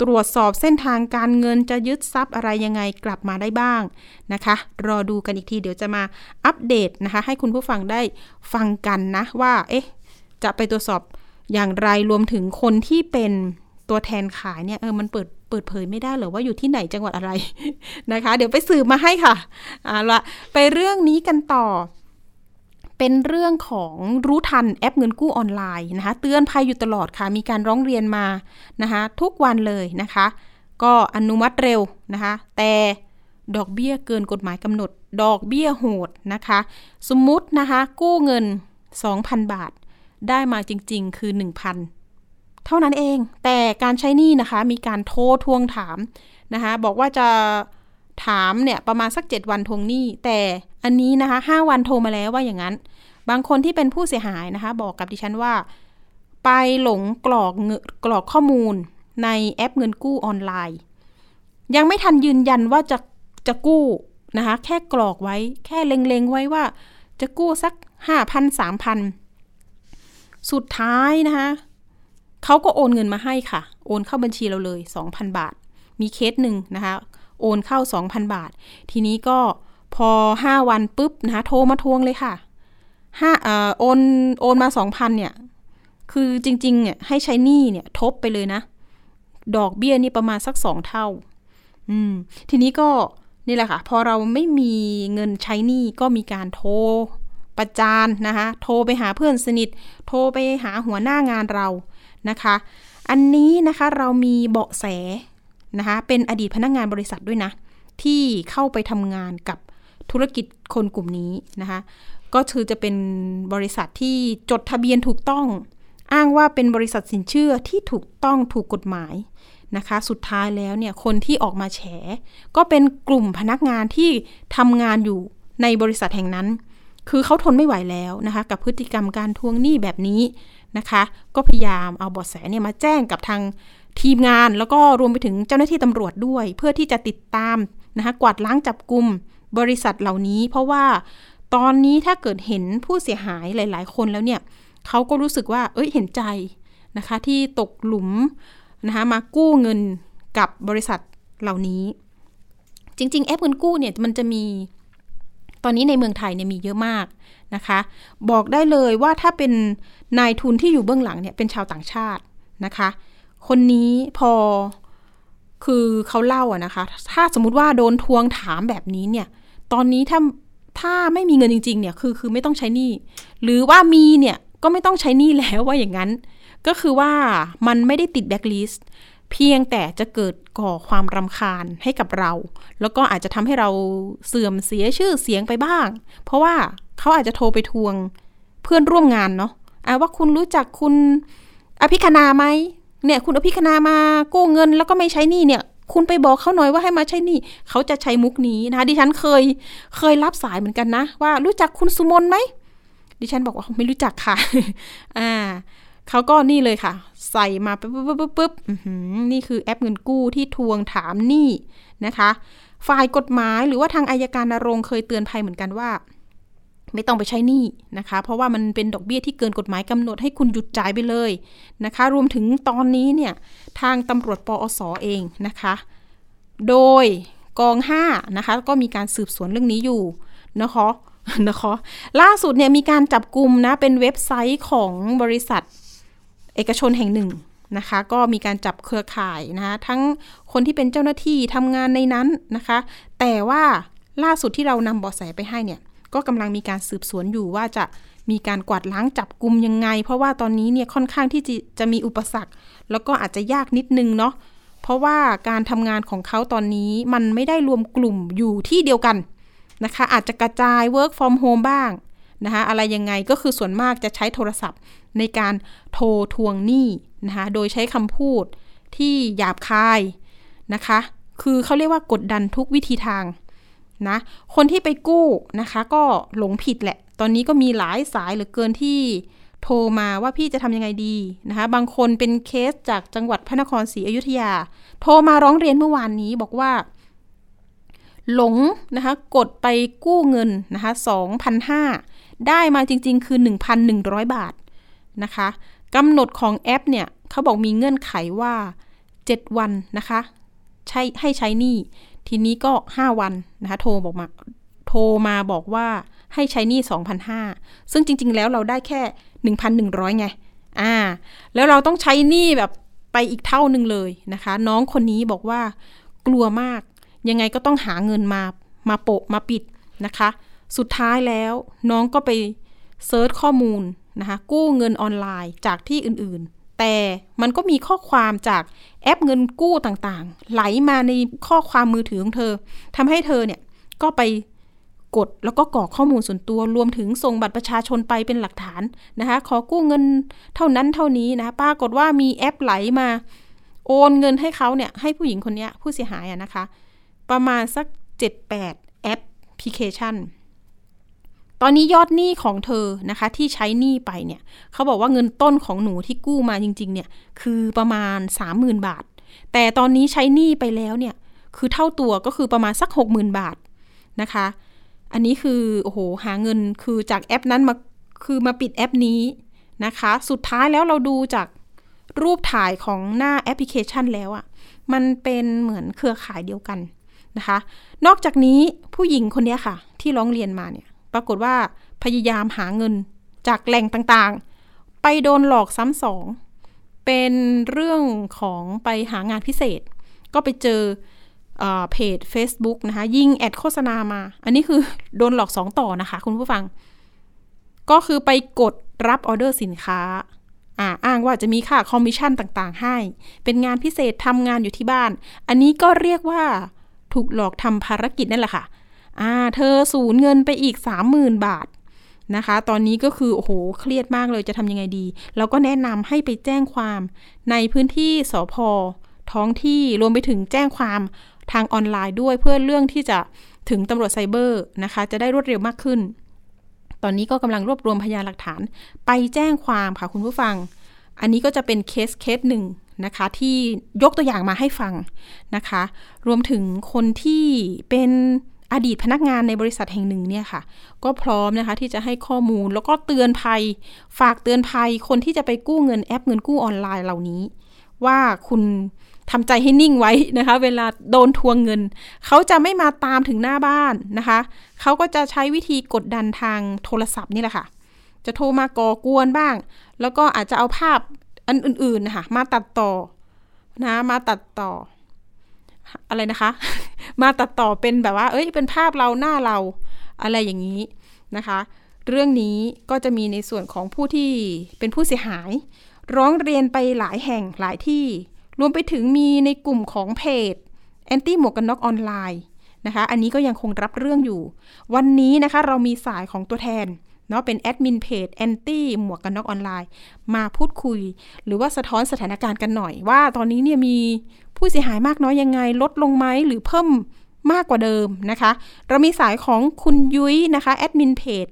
ตรวจสอบเส้นทางการเงินจะยึดทรัพย์อะไรยังไงกลับมาได้บ้างนะคะ รอดูกันอีกทีเดี๋ยวจะมาอัปเดตนะคะ ให้คุณผู้ฟังได้ฟังกันนะว่าเอ๊ะจะไปตรวจสอบอย่างไรรวมถึงคนที่เป็นตัวแทนขายเนี่ยเออมันเปิด เปิดเผยไม่ได้หรือว่าอยู่ที่ไหนจังหวัดอะไรนะคะ เดี๋ยวไปสืบมาให้ค่ะเอาละไปเรื่องนี้กันต่อ เป็นเรื่องของรู้ทันแอปเงินกู้ออนไลน์นะคะ เตือนภัยอยู่ตลอดค่ะ มีการร้องเรียนมานะคะทุกวันเลยนะคะ ก็อนุมัติเร็วนะคะ แต่ดอกเบี้ยเกินกฎหมายกำหนด ดอกเบี้ยโหดนะคะ สมมุตินะคะกู้เงิน 2,000 บาท ได้มาจริง ๆ คือ 1,000 เท่านั้นเอง แต่การใช้หนี้นะคะ มีการโทรทวงถามนะคะ บอกว่าจะถามเนี่ยประมาณสัก 7 วันทวงหนี้ แต่อันนี้นะคะ 5 วันโทรมาแล้วว่าอย่างนั้น บางคนที่เป็นผู้เสียหายนะคะ บอกกับดิฉันว่า ไปหลงกรอกเงกรอกข้อมูลในแอปเงินกู้ออนไลน์ ยังไม่ทันยืนยันว่าจะจะกู้นะคะ แค่กรอกไว้ แค่เล็งๆไว้ว่า จะกู้สักห้าพันสามพันสุดท้ายนะคะ เขาก็โอนเงินมาให้ค่ะ โอนเข้าบัญชีเราเลยสองพันบาท มีเคสหนึ่งนะคะ โอนเข้าสองพันบาท ทีนี้ก็พอห้าวันปุ๊บนะคะ โทรมาทวงเลยค่ะห้าเอ่อโอนโอนมาสองพันเนี่ย คือจริงๆเนี่ยให้ใช้หนี้เนี่ยทบไปเลยนะ ดอกเบี้ยนี่ประมาณสักสองเท่า อืม ทีนี้ก็นี่แหละค่ะ พอเราไม่มีเงินใช้หนี้ก็มีการโทรประจานนะคะ โทรไปหาเพื่อนสนิท โทรไปหาหัวหน้างานเรา นะคะ อันนี้นะคะเรามีเบาะแสนะคะเป็นอดีตพนักงานบริษัทด้วยนะ ที่เข้าไปทำงานกับธุรกิจคนกลุ่มนี้นะคะ ก็คือจะเป็นบริษัทที่จดทะเบียนถูกต้อง อ้างว่าเป็นบริษัทสินเชื่อที่ถูกต้องถูกกฎหมายนะคะ สุดท้ายแล้วเนี่ยคนที่ออกมาแฉ ก็เป็นกลุ่มพนักงานที่ทำงานอยู่ในบริษัทแห่งนั้น คือเขาทนไม่ไหวแล้วนะคะ กับพฤติกรรมการทวงหนี้แบบนี้ นะคะ ก็พยายามเอาบาะแสเนี่ยมาแจ้งกับทางทีมงาน แล้วก็รวมไปถึงเจ้าหน้าที่ตำรวจด้วย เพื่อที่จะติดตามนะคะกวาดล้างจับกลุ่มบริษัทเหล่านี้ เพราะว่าตอนนี้ถ้าเกิดเห็นผู้เสียหายหลาย ๆ คนแล้วเนี่ยเขาก็รู้สึกว่า เอ้ยเห็นใจนะคะ ที่ตกหลุมนะคะมากู้เงินกับบริษัทเหล่านี้ จริง ๆ แอปเงินกู้เนี่ยมันจะมีตอนนี้ในเมืองไทยเนี่ยมีเยอะมาก นะคะ บอกได้เลยว่าถ้าเป็นนายทุนที่อยู่เบื้องหลังเนี่ยเป็นชาวต่างชาตินะคะ คนนี้พอคือเขาเล่าอะนะคะ ถ้าสมมุติว่าโดนทวงถามแบบนี้เนี่ย ตอนนี้ถ้าถ้าไม่มีเงินจริง ๆ เนี่ยคือคือไม่ต้องใช้หนี้หรือว่ามีเนี่ยก็ไม่ต้องใช้หนี้แล้วว่าอย่างนั้น ก็คือว่ามันไม่ได้ติดแบ็กลิสต์ เพียงแต่จะเกิดก่อความรำคาญให้กับเรา แล้วก็อาจจะทำให้เราเสื่อมเสียชื่อเสียงไปบ้าง เพราะว่าเขาอาจจะโทรไปทวงเพื่อนร่วมงานเนาะว่าคุณรู้จักคุณอภิคณาไหมเนี่ย คุณอภิคณามากู้เงินแล้วก็ไม่ใช้หนี้เนี่ย คุณไปบอกเขาหน่อยว่าให้มาใช้หนี้เขาจะใช้มุกนี้นะคะดิฉันเคยเคยรับสายเหมือนกันนะ ว่ารู้จักคุณสุมนไหมดิฉันบอกว่าไม่รู้จักค่ะ อ่าเขาก็นี่เลยค่ะ ใส่มาปุ๊บปุ๊บปุ๊บปุ๊บนี่คือแอปเงินกู้ที่ทวงถามหนี้นะคะ ฝ่ายกฎหมายหรือว่าทางอายการนรงเคยเตือนภัยเหมือนกันว่า ไม่ต้องไปใช้หนี้นะคะ เพราะว่ามันเป็นดอกเบี้ยที่เกินกฎหมายกำหนดให้คุณหยุดจ่ายไปเลยนะคะ รวมถึงตอนนี้เนี่ยทางตำรวจปอสอเองนะคะ โดยกอง5นะคะก็มีการสืบสวนเรื่องนี้อยู่นะคะนะคะล่าสุดเนี่ยมีการจับกลุ่มนะเป็นเว็บไซต์ของบริษัท เอกชนแห่งหนึ่งนะคะ ก็มีการจับเครือข่ายนะคะทั้งคนที่เป็นเจ้าหน้าที่ทำงานในนั้นนะคะ แต่ว่าล่าสุดที่เรานำเบาะแสไปให้เนี่ย ก็กำลังมีการสืบสวนอยู่ว่าจะมีการกวาดล้างจับกลุ่มยังไง เพราะว่าตอนนี้เนี่ยค่อนข้างที่จะจะมีอุปสรรค แล้วก็อาจจะยากนิดนึงเนาะเพราะว่าการทำงานของเขาตอนนี้มันไม่ได้รวมกลุ่มอยู่ที่เดียวกันนะคะ อาจจะกระจาย work from home บ้าง นะคะอะไรยังไงก็คือส่วนมากจะใช้โทรศัพท์ในการโทรทวงหนี้นะคะโดยใช้คำพูดที่หยาบคายนะคะ คือเขาเรียกว่ากดดันทุกวิธีทางนะคนที่ไปกู้นะคะ ก็หลงผิดแหละ ตอนนี้ก็มีหลายสายเหลือเกินที่โทรมาว่าพี่จะทำยังไงดีนะคะ บางคนเป็นเคสจากจังหวัดพระนครศรีอยุธยา โทรมาร้องเรียนเมื่อวานนี้บอกว่า หลงนะคะ กดไปกู้เงินนะคะ2,500 ได้มาจริง ๆ คือ 1,100 บาทนะคะกำหนดของแอปเนี่ยเขาบอกมีเงื่อนไขว่า 7 วันนะคะใช้ให้ใช้หนี้ทีนี้ก็ 5 วันนะคะโทรบอกมาโทรมาบอกว่าให้ใช้หนี้2,500ซึ่งจริง ๆ แล้วเราได้แค่ 1,100 ไงอ่า แล้วเราต้องใช้หนี้แบบไปอีกเท่าหนึ่งเลยนะคะ น้องคนนี้บอกว่ากลัวมาก ยังไงก็ต้องหาเงินมามาโปะมาปิดนะคะ สุดท้ายแล้วน้องก็ไป search ข้อมูลนะคะกู้เงินออนไลน์จากที่อื่นๆ แต่มันก็มีข้อความจากแอปเงินกู้ต่างๆ ไหลมาในข้อความมือถือของเธอทำให้เธอเนี่ยก็ไปกดแล้วก็กรอกข้อมูลส่วนตัวรวมถึงส่งบัตรประชาชนไปเป็นหลักฐานนะคะขอกู้เงินเท่านั้นเท่านี้นะปรากฏว่ามีแอปไหลมา โอนเงินให้เขาเนี่ยให้ผู้หญิงคนนี้ผู้เสียหายอะนะคะ ประมาณสัก 7-8 แอปพลิเคชัน ตอนนี้ยอดหนี้ของเธอนะคะ ที่ใช้หนี้ไปเนี่ยเขาบอกว่าเงินต้นของหนูที่กู้มาจริง ๆ เนี่ย คือประมาณ 30,000 บาท แต่ตอนนี้ใช้หนี้ไปแล้วเนี่ย คือเท่าตัวก็คือประมาณสัก 60,000 บาทนะคะ อันนี้คือโอ้โหหาเงินคือจากแอปนั้นมาคือมาปิดแอปนี้นะคะ สุดท้ายแล้วเราดูจากรูปถ่ายของหน้าแอปพลิเคชันแล้วอะ่ะ มันเป็นเหมือนเครือข่ายเดียวกันนะคะ นอกจากนี้ผู้หญิงคนนี้ค่ะ ที่ร้องเรียนมาเนี่ย ปรากฏว่าพยายามหาเงินจากแหล่งต่างๆ ไปโดนหลอกซ้ำสอง เป็นเรื่องของไปหางานพิเศษ ก็ไปเจอเพจ Facebook นะคะ ยิง ad โฆษณามา อันนี้คือโดนหลอกสองต่อนะคะ คุณผู้ฟัง ก็คือไปกดรับออเดอร์สินค้าอ่าอ้างว่าจะมีค่าคอมมิชชั่นต่างๆ ให้ เป็นงานพิเศษทำงานอยู่ที่บ้าน อันนี้ก็เรียกว่าถูกหลอกทำภารกิจนั่นแหละค่ะ อ่าเธอสูญเงินไปอีกสามหมื่นบาทนะคะ ตอนนี้ก็คือโอ้โหเครียดมากเลยจะทำยังไงดี เราก็แนะนำให้ไปแจ้งความในพื้นที่สพท้องที่รวมไปถึงแจ้งความทางออนไลน์ด้วยเพื่อเรื่องที่จะถึงตำรวจไซเบอร์นะคะ จะได้รวดเร็วมากขึ้น ตอนนี้ก็กำลังรวบรวมพยานหลักฐาน ไปแจ้งความค่ะคุณผู้ฟัง อันนี้ก็จะเป็นเคสเคสหนึ่งนะคะที่ยกตัวอย่างมาให้ฟังนะคะ รวมถึงคนที่เป็น อดีตพนักงานในบริษัทแห่งหนึ่งเนี่ยค่ะ ก็พร้อมนะคะที่จะให้ข้อมูลแล้วก็เตือนภัย ฝากเตือนภัยคนที่จะไปกู้เงินแอปเงินกู้ออนไลน์เหล่านี้ ว่าคุณทำใจให้นิ่งไว้นะคะ เวลาโดนทวงเงิน เขาจะไม่มาตามถึงหน้าบ้านนะคะ เขาก็จะใช้วิธีกดดันทางโทรศัพท์นี่แหละค่ะ จะโทรมาก่อกวนบ้าง แล้วก็อาจจะเอาภาพอันอื่นๆนะคะมาตัดต่อนะมาตัดต่อ อะไรนะคะ มาตัดต่อเป็นแบบว่า เอ้ย เป็นภาพเราหน้าเราอะไรอย่างนี้นะคะ เรื่องนี้ก็จะมีในส่วนของผู้ที่เป็นผู้เสียหาย ร้องเรียนไปหลายแห่งหลายที่ รวมไปถึงมีในกลุ่มของเพจแอนตี้หมวกกันน็อกออนไลน์นะคะ อันนี้ก็ยังคงรับเรื่องอยู่ วันนี้นะคะเรามีสายของตัวแทน เนาะเป็นแอดมินเพจแอนตี้หมวกกันน็อกออนไลน์ มาพูดคุย หรือว่าสะท้อนสถานการณ์กันหน่อย ว่าตอนนี้เนี่ยมีผู้เสียหายมากน้อยยังไง ลดลงไหมหรือเพิ่มมากกว่าเดิมนะคะ เรามีสายของคุณยุ้ยนะคะแอดมินเพจ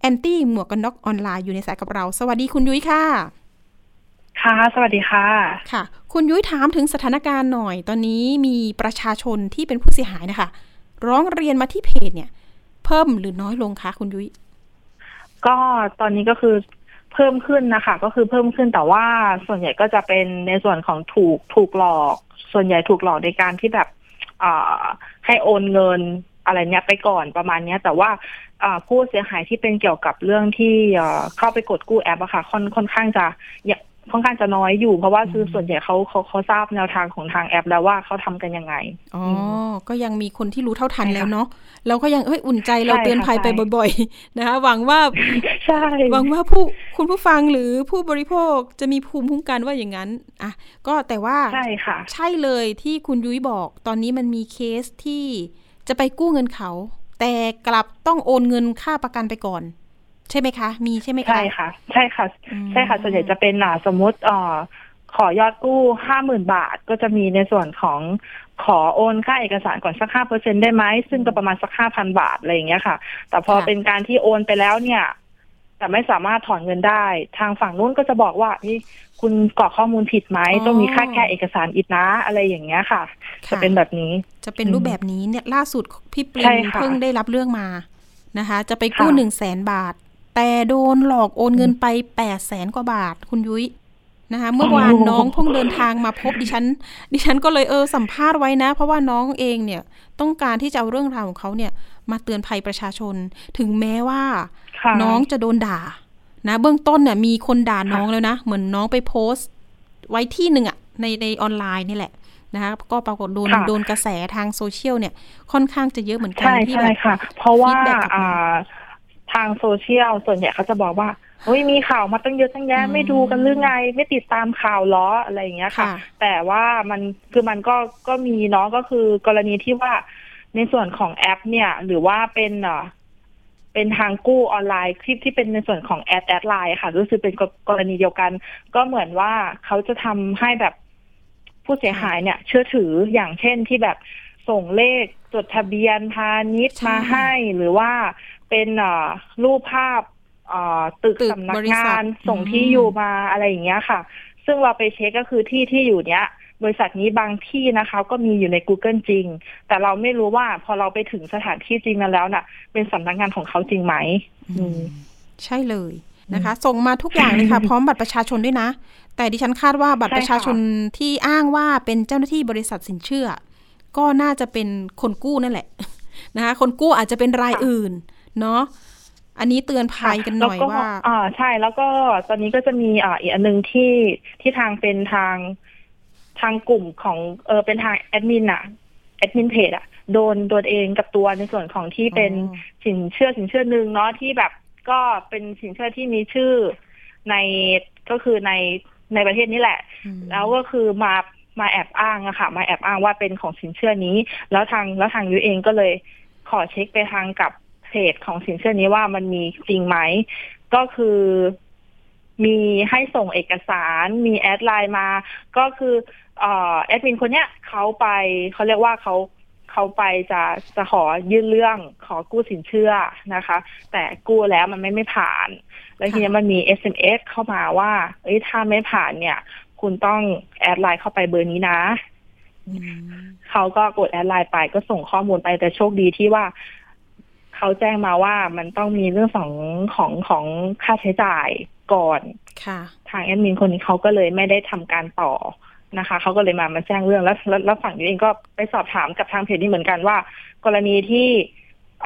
แอนตี้หมวกกันน็อกออนไลน์อยู่ในสายกับเรา สวัสดีคุณยุ้ยค่ะ ค่ะ สวัสดีค่ะ ค่ะ คุณยุ้ยถามถึงสถานการณ์หน่อย ตอนนี้มีประชาชนที่เป็นผู้เสียหายนะคะ ร้องเรียนมาที่เพจเนี่ย เพิ่มหรือน้อยลงคะคุณยุ้ย ก็ตอนนี้ก็คือเพิ่มขึ้นนะคะ ก็คือเพิ่มขึ้นแต่ว่าส่วนใหญ่ก็จะเป็นในส่วนของถูกถูกหลอก ส่วนใหญ่ถูกหลอกในการที่แบบให้โอนเงินอะไรเนี้ยไปก่อนประมาณเนี้ย แต่ว่าผู้เสียหายที่เป็นเกี่ยวกับเรื่องที่เข้าไปกดกู้แอปอะค่ะค่อนค่อนข้างจะ ค่อนข้างจะน้อยอยู่ เพราะว่าคือส่วนใหญ่เขาเขาเขาทราบแนวทางของทางแอปแล้วว่าเขาทำกันยังไง อ๋อ ก็ยังมีคนที่รู้เท่าทันใช่ค่ะแล้วเนาะ เราก็ยังเอ้ยอุ่นใจเราใช่ค่ะเตือนภัยไปใช่บ่อย ๆ นะคะหวังว่าใช่หวังว่าผู้คุณผู้ฟังหรือผู้บริโภคจะมีภูมิคุ้มกันว่าอย่างนั้น อะ ก็แต่ว่าใช่ค่ะ ใช่เลยที่คุณยุ้ยบอก ตอนนี้มันมีเคสที่จะไปกู้เงินเขา แต่กลับต้องโอนเงินค่าประกันไปก่อน ใช่ไหมคะ มีใช่ไหมคะ ใช่ค่ะ ใช่ค่ะอืมใช่ค่ะ ส่วนใหญ่จะเป็นอ่าสมมติเอ่อขอยอดกู้ห้าหมื่นบาทก็จะมีในส่วนของขอโอนค่าเอกสารก่อนสักห้าเปอร์เซ็นได้ไหม ซึ่งก็ประมาณสักห้าพันบาทอะไรอย่างเงี้ยค่ะ แต่พอเป็นการที่โอนไปแล้วเนี่ยแต่ไม่สามารถถอนเงินได้ ทางฝั่งนู้นก็จะบอกว่าเฮ้ยคุณกรอกข้อมูลผิดไหมต้องมีค่าแก้เอกสารอีกนะอะไรอย่างเงี้ยค่ะ จะเป็นแบบนี้ จะเป็นรูปแบบนี้เนี่ยล่าสุดพี่ปริใช่มค่ะเพิ่งได้รับเรื่องมานะคะ จะไปกู้ค่ะหนึ่งแสนบาท แต่โดนหลอกโอนเงินไปแปดแสนกว่าบาทคุณยุ้ยนะคะเมื่อวานน้องเพิ่งเดินทางมาพบดิฉัน ดิฉันก็เลยเออสัมภาษณ์ไว้นะ เพราะว่าน้องเองเนี่ยต้องการที่จะเอาเรื่องราวของเขาเนี่ย มาเตือนภัยประชาชน ถึงแม้ว่าค่ะน้องจะโดนด่า นะ เบื้องต้นเนี่ยมีคนด่าน้องแล้วนะ เหมือนน้องไปโพสต์ ไว้ที่หนึ่งอะในในออนไลน์นี่แหละนะคะก็ปรากฏโดนค่ะโดนกระแสทางโซเชียลเนี่ย ค่อนข้างจะเยอะเหมือนกันใช่ที่ใช่แบบค่ะเพราะว่า ทางโซเชียลส่วนใหญ่เขาจะบอกว่าเฮ้ยมีข่าวมาตั้งเยอะตั้งแยะอืมไม่ดูกันหรือไง ไม่ติดตามข่าวล้ออะไรอย่างเงี้ยค่ะค่ะ แต่ว่ามันคือมันก็ก็มีเนาะก็คือกรณีที่ว่าในส่วนของแอป เนี่ย หรือว่าเป็นเอ่อเป็นทางกู้ออนไลน์คลิปที่เป็นในส่วนของแอดแอดไลน์ค่ะรู้สึกเป็นกรณีเดียวกัน ก็เหมือนว่าเขาจะทำให้แบบผู้เสียหายเนี่ย เชื่อถืออย่างเช่นที่แบบส่งเลขจดทะเบียนพาณิชย์ใช่มาให้หรือว่า เป็นเอ่อรูปภาพเอ่อตึกตึกสำนับกริษังาทนส่งอืมที่อยู่มาอะไรอย่างเงี้ยค่ะ ซึ่งเราไปเช็คก็คือที่ที่อยู่เนี้ย บริษัทนี้บางที่นะคะ ก็มีอยู่ใน Google จริง แต่เราไม่รู้ว่าพอเราไปถึงสถานที่จริงนั้นแล้วน่ะ เป็นสำนักงานของเขาจริงไหมอืมใช่เลยนะคะ ส่งมาทุกอย่างเลยค่ะ พร้อมบัตรประชาชนด้วยนะ แต่ดิฉันคาดว่าบัตรใช่ประชาชนที่อ้างว่าเป็นเจ้าหน้าที่บริษัทสินเชื่อ ก็น่าจะเป็นคนกู้นั่นแหละนะคะ คนกู้อาจจะเป็นรายอื่น เนาะอันนี้เตือนภัยกันหน่อยแล้วว่าอ่าใช่แล้วก็ตอนนี้ก็จะมีอ่าอีกอันหนึ่งที่ที่ทางเป็นทางทางกลุ่มของเออเป็นทางแอดมินอะแอดมินเพจอะโดนโดนเองกับตัวในส่วนของที่เป็นอ๋อสินเชื่อสินเชื่อหนึ่งเนาะที่แบบก็เป็นสินเชื่อที่มีชื่อในก็คือในในประเทศนี้แหละอืมแล้วก็คือมามาแอบอ้างอะค่ะ มาแอบอ้างว่าเป็นของสินเชื่อนี้ แล้วทางแล้วทางยุ้ยเองก็เลยขอเช็คไปทางกับ เพจของสินเชื่อนี้ว่ามันมีจริงไหม ก็คือมีให้ส่งเอกสารมี add ไลน์มา ก็คือเอ่อแอดมินคนเนี้ยเขาไปเขาเรียกว่าเขาเขาไปจะจะขอยื่นเรื่องขอกู้สินเชื่อนะคะ แต่กู้แล้วมันไม่ไม่ผ่าน แล้วทีนี้มันมี SMS เข้ามาว่าเอ้ยถ้าไม่ผ่านเนี่ย คุณต้อง add ไลน์เข้าไปเบอร์นี้นะอืมเขาก็กด add ไลน์ไปก็ส่งข้อมูลไปแต่โชคดีที่ว่า เขาแจ้งมาว่ามันต้องมีเรื่องของของของค่าใช้จ่ายก่อนค่ะ ทางแอดมินคนนี้เขาก็เลยไม่ได้ทำการต่อนะคะเขาก็เลยมามาแจ้งเรื่องแล้วแล้วแล้วฝั่งนี้เองก็ไปสอบถามกับทางเพจนี้เหมือนกันว่า กรณีที่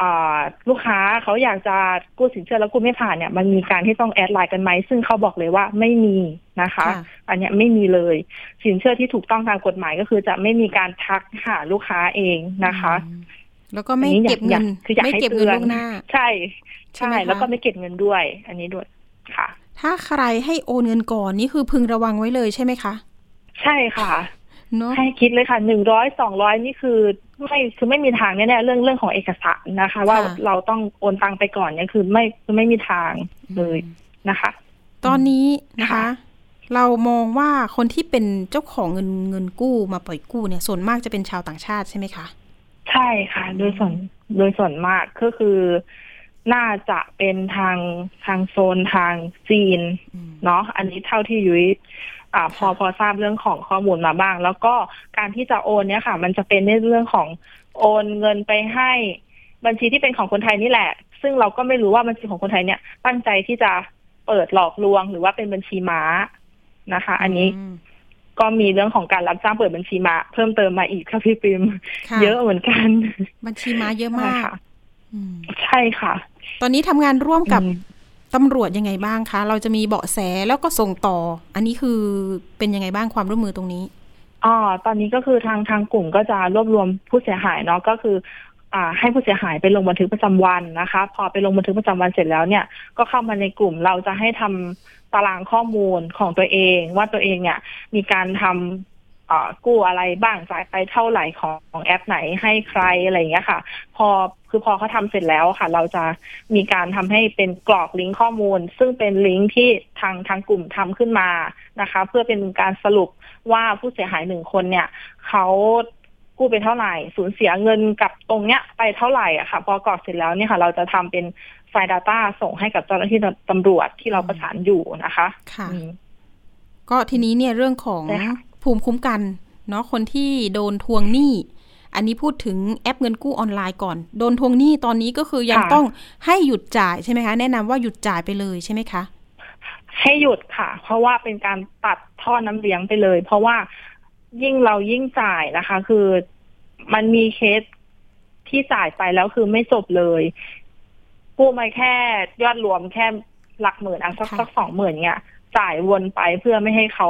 อ่าลูกค้าเขาอยากจะกู้สินเชื่อแล้วกู้ไม่ผ่านเนี่ยมันมีการที่ต้องแอดไลน์กันไหมซึ่งเขาบอกเลยว่าไม่มีนะคะค่ะอันเนี้ยไม่มีเลย สินเชื่อที่ถูกต้องตามกฎหมายก็คือจะไม่มีการทักหาลูกค้าเองนะคะอืม แล้วก็ไม่อันนี้อยากเก็บเงินอยากคืออยากไม่ให้เก็บเงินเตือนล่วงหน้า ใช่ ใช่ไหใช่มคะแล้วก็ไม่เก็บเงินด้วย อันนี้ด้วยค่ะ ถ้าใครให้โอนเงินก่อนนี่คือพึงระวังไว้เลยใช่ไหมคะ ใช่ค่ะเนาะให้คิดเลยค่ะหนึ่งร้อยสองร้อยนี่คือไม่คือไม่มีทางแน่ๆเรื่องเรื่องของเอกสารนะคะ ว่าเราต้องโอนตังไปก่อนเนี่ยคือไม่คือไม่มีทางเลยนะคะ ตอนนี้นะคะค่ะเรามองว่าคนที่เป็นเจ้าของเงินเงินกู้มาปล่อยกู้เนี่ยส่วนมากจะเป็นชาวต่างชาติใช่ไหมคะ ใช่ค่ะ โดยส่วนโดยส่วนมากก็คือน่าจะเป็นทางทางโซนทางจีนอืมเนาะอันนี้เท่าที่ยุ้ยอ่าพอพอทราบเรื่องของข้อมูลมาบ้าง แล้วก็การที่จะโอนเนี่ยค่ะ มันจะเป็นในเรื่องของโอนเงินไปให้บัญชีที่เป็นของคนไทยนี่แหละ ซึ่งเราก็ไม่รู้ว่าบัญชีของคนไทยเนี่ยตั้งใจที่จะเปิดหลอกลวงหรือว่าเป็นบัญชีม้านะคะ อันนี้ม ก็มีเรื่องของการรับจ้างเปิดบัญชีม้าเพิ่มเติมมาอีกค่ะพี่ปิมค่ะเยอะเหมือนกัน บัญชีม้าเยอะมากใช่ค่ะอืมใช่ค่ะ ตอนนี้ทำงานร่วมกับอืมตำรวจยังไงบ้างคะ เราจะมีเบาะแสแล้วก็ส่งต่อ อันนี้คือเป็นยังไงบ้างความร่วมมือตรงนี้อ๋อตอนนี้ก็คือทางทางกลุ่มก็จะรวบรวมผู้เสียหายเนาะก็คืออ่าให้ผู้เสียหายไปลงบันทึกประจำวันนะคะ พอไปลงบันทึกประจำวันเสร็จแล้วเนี่ย ก็เข้ามาในกลุ่มเราจะให้ทำตารางข้อมูลของตัวเอง ว่าตัวเองเนี่ยมีการทำกู้อะไรบ้างจ่ายไปเท่าไหร่ของของแอปไหนให้ใครอะไรอย่างเงี้ยค่ะ พอคือพอเขาทำเสร็จแล้วค่ะ เราจะมีการทำให้เป็นกรอกลิงก์ข้อมูล ซึ่งเป็นลิงก์ที่ทางทางกลุ่มทำขึ้นมานะคะ เพื่อเป็นการสรุปว่าผู้เสียหายหนึ่งคนเนี่ยเขากู้ไปเท่าไหร่ สูญเสียเงินกับตรงเนี้ยไปเท่าไหร่อะค่ะ พอกรอกเสร็จแล้วเนี่ยค่ะ เราจะทำเป็น ไฟล์ Data ส่งให้กับเจ้าหน้าที่ตำรวจที่เราประสานอยู่นะคะค่ะอืมก็ทีนี้เนี่ยเรื่องของใช่ค่ะภูมิคุ้มกันเนาะคนที่โดนทวงหนี้ อันนี้พูดถึงแอปเงินกู้ออนไลน์ก่อน โดนทวงหนี้ตอนนี้ก็คือยังต้องให้หยุดจ่ายใช่ไหมคะ แนะนำว่าหยุดจ่ายไปเลยใช่ไหมคะ ให้หยุดค่ะ เพราะว่าเป็นการตัดท่อน้ำเลี้ยงไปเลย เพราะว่ายิ่งเรายิ่งจ่ายนะคะ คือมันมีเคสที่จ่ายไปแล้วคือไม่จบเลย กู้มาแค่ยอดรวมแค่หลักหมื่นอะสักค่ะสักสองหมื่นเนี่ยจ่ายวนไปเพื่อไม่ให้เขา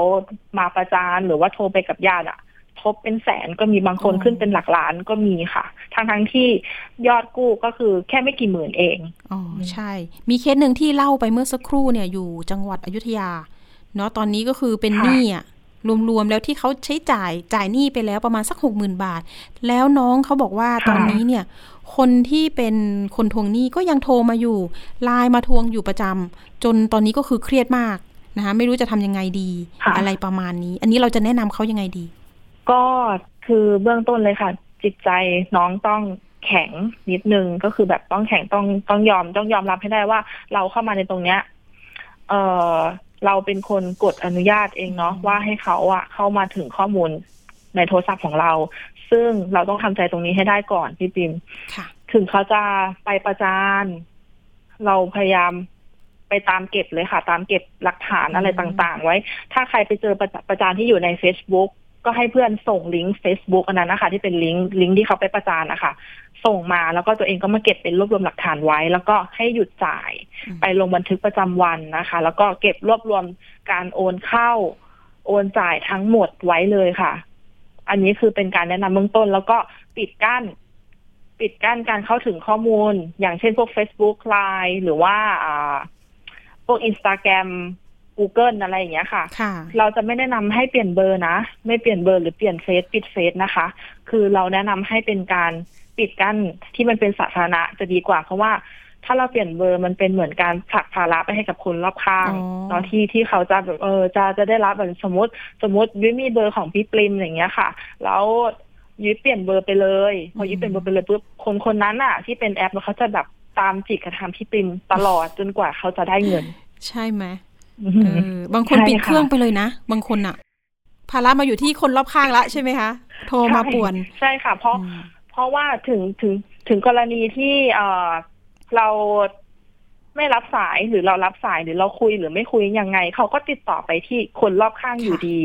มาประจานหรือว่าโทรไปกับญาติอะทบเป็นแสนก็มีบางคนขึ้นเป็นหลักล้านก็มีค่ะ ทั้งทั้งๆที่ยอดกู้ก็คือแค่ไม่กี่หมื่นเอง อ๋อ ใช่ มีเคสหนึ่งที่เล่าไปเมื่อสักครู่เนี่ยอยู่จังหวัดอยุธยา เนาะตอนนี้ก็คือเป็นค่ะหนี้อะรวมๆแล้วที่เขาใช้จ่ายจ่ายหนี้ไปแล้วประมาณสักหกหมื่นบาท แล้วน้องเขาบอกว่าตอนนี้เนี่ย คนที่เป็นคนทวงหนี้ก็ยังโทรมาอยู่ไลน์มาทวงอยู่ประจำจนตอนนี้ก็คือเครียดมากนะคะไม่รู้จะทำยังไงดีค่ะอะไรประมาณนี้ อันนี้เราจะแนะนำเขายังไงดี ก็คือเบื้องต้นเลยค่ะ จิตใจน้องต้องแข็งนิดนึงก็คือแบบต้องแข็งต้องต้องยอมต้องยอมรับให้ได้ว่า เราเข้ามาในตรงเนี้ย เออเราเป็นคนกดอนุญาตเองเนาะว่าให้เขาอะเข้ามาถึงข้อมูลในโทรศัพท์ของเรา ซึ่งเราต้องทำใจตรงนี้ให้ได้ก่อนพี่ปิมค่ะถึงเขาจะไปประจานเราพยายามไปตามเก็บเลยค่ะ ตามเก็บหลักฐานอะไรอืมต่างๆ ไว้ ถ้าใครไปเจอประจประจานที่อยู่ใน Facebook ก็ให้เพื่อนส่งลิงก์ Facebook อันนั้นนะคะ ที่เป็นลิงก์ลิงก์ที่เขาไปประจานนะคะส่งมาแล้วก็ตัวเองก็มาเก็บเป็นรวบรวมหลักฐานไว้ แล้วก็ให้หยุดจ่ายอืมไปลงบันทึกประจำวันนะคะ แล้วก็เก็บรวบรวมการโอนเข้า โอนจ่ายทั้งหมดไว้เลยค่ะ อันนี้คือเป็นการแนะนำเบื้องต้น แล้วก็ปิดกั้น ปิดกั้นการเข้าถึงข้อมูล อย่างเช่นพวก Facebook Line หรือว่าอ่าพวก Instagram Google อะไรอย่างเงี้ยค่ะค่ะเราจะไม่แนะนำให้เปลี่ยนเบอร์นะ ไม่เปลี่ยนเบอร์หรือเปลี่ยนเฟซปิดเฟซนะคะ คือเราแนะนำให้เป็นการปิดกั้นที่มันเป็นสาธารณะจะดีกว่า เพราะว่า ถ้าเราเปลี่ยนเบอร์มันเป็นเหมือนการผลักภาระไปให้กับคนรอบข้างอ๋อเนาะที่ที่เขาจะแบบเออจะจะได้รับแบบสมมติ สมมติยุ้ยมีเบอร์ของพี่ปริมอย่างเงี้ยค่ะ แล้วยุ้ยเปลี่ยนเบอร์ไปเลย พอยุ้ยเปลี่ยนเบอร์ไปเลยปุ๊บคนคนนั้นอะ ที่เป็นแอปเขาจะแบบตามจิกกระทำพี่ปริมตลอดจนกว่าเขาจะได้เงิน ใช่ไหมอืเอมอบางคนใช่ปิดค่ะเครื่องไปเลยนะ บางคนอะภาระมาอยู่ที่คนรอบข้างละใช่ไหมคะ โทรมาป่วน ใช่ค่ะ เพราะอืมเพราะว่าถึงถึงถึงกรณีที่เอ่อ เราไม่รับสายหรือเรารับสายหรือเราคุยหรือไม่คุยยังไง เขาก็ติดต่อไปที่คนรอบข้างอยู่ดี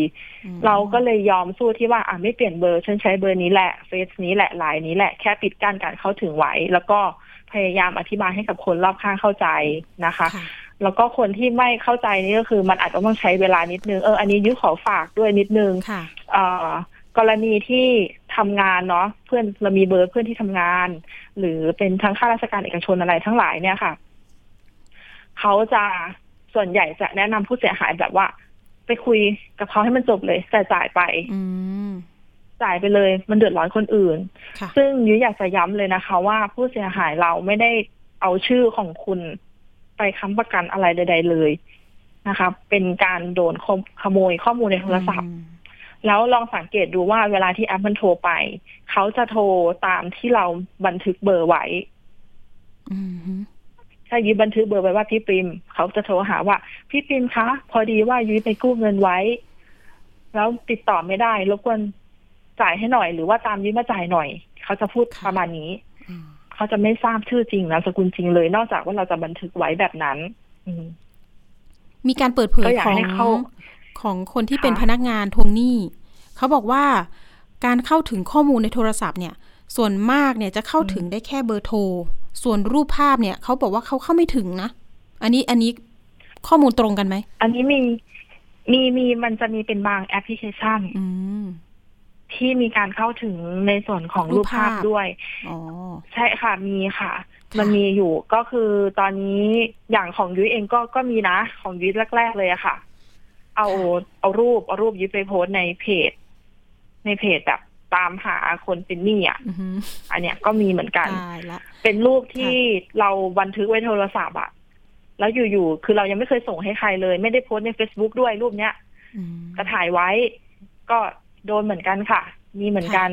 อืมเราก็เลยยอมสู้ที่ว่าอะไม่เปลี่ยนเบอร์ฉันใช้เบอร์นี้แหละเฟซนี้แหละไลน์นี้แหละแค่ปิดกั้นการเข้าถึงไว้ แล้วก็พยายามอธิบายให้กับคนรอบข้างเข้าใจนะคะค่ะแล้วก็คนที่ไม่เข้าใจนี่ก็คือมันอาจจะต้องใช้เวลานิดนึงเอออันนี้ยุ้ยขอฝากด้วยนิดนึงค่ะเอ่อกรณีที่ทำงานเนาะเพื่อนเรามีเบอร์เพื่อนที่ทำงาน หรือเป็นทั้งข้าราชการเอกชนอะไรทั้งหลายเนี่ยค่ะเขาจะส่วนใหญ่จะแนะนำผู้เสียหายแบบว่า ไปคุยกับเขาให้มันจบเลยแต่จ่ายไปอืมจ่ายไปเลย มันเดือดร้อนคนอื่นค่ะซึ่งยุ้ยอยากจะย้ำเลยนะคะ ว่าผู้เสียหายเราไม่ได้เอาชื่อของคุณไปค้ำประกันอะไรใด ๆ เลยนะคะ เป็นการโดนขโมขโมยข้อมูลในโทรศัพท์อืม แล้วลองสังเกตดูว่าเวลาที่แอปมันโทรไป เขาจะโทรตามที่เราบันทึกเบอร์ไว้อืมถ้ายุ้ยบันทึกเบอร์ไว้ว่าพี่ปิมเขาจะโทรหาว่า พี่ปิมคะ พอดีว่ายุ้ยไปกู้เงินไว้ แล้วติดต่อไม่ได้รบกวนจ่ายให้หน่อย หรือว่าตามยุ้ยมาจ่ายหน่อย เขาจะพูดประมาณนี้อืมเขาจะไม่ทราบชื่อจริงนามสกุลจริงเลย นอกจากว่าเราจะบันทึกไว้แบบนั้น อืมมีการเปิดเผยก็อยากของให้เข้าของคนที่เป็นค่ะพนักงานทวงหนี้เขาบอกว่าการเข้าถึงข้อมูลในโทรศัพท์เนี่ย ส่วนมากเนี่ยจะเข้าถึงได้แค่เบอร์โทร ส่วนรูปภาพเนี่ยเขาบอกว่าเขาเข้าไม่ถึงนะ อันนี้อันนี้ข้อมูลตรงกันไหม อันนี้มีมีมีมันจะมีเป็นบางแอปพลิเคชันอืมที่มีการเข้าถึงในส่วนของรูรูปปภาภาพพด้วยอ๋อใช่ค่ะมีค่ะค่ะ มันมีอยู่ก็คือตอนนี้อย่างของยุ้ยเองก็ก็มีนะ ของยุ้ยแรก ๆ เลยอะค่ะ เอาเอารูปเอารูปยุ้ยไปโพสต์ในเพจ ในเพจแบบตามหาคนเป็นหนี้อะอือหืออันเนี้ยก็มีเหมือนกันตายละเป็นรูปที่เราบันทึกไว้โทรศัพท์อะแล้วอยู่ๆ คือเรายังไม่เคยส่งให้ใครเลย ไม่ได้โพสต์ใน Facebook ด้วยรูปเนี้ยอืมก็ถ่ายไว้ ก็โดนเหมือนกันค่ะ มีเหมือนกัน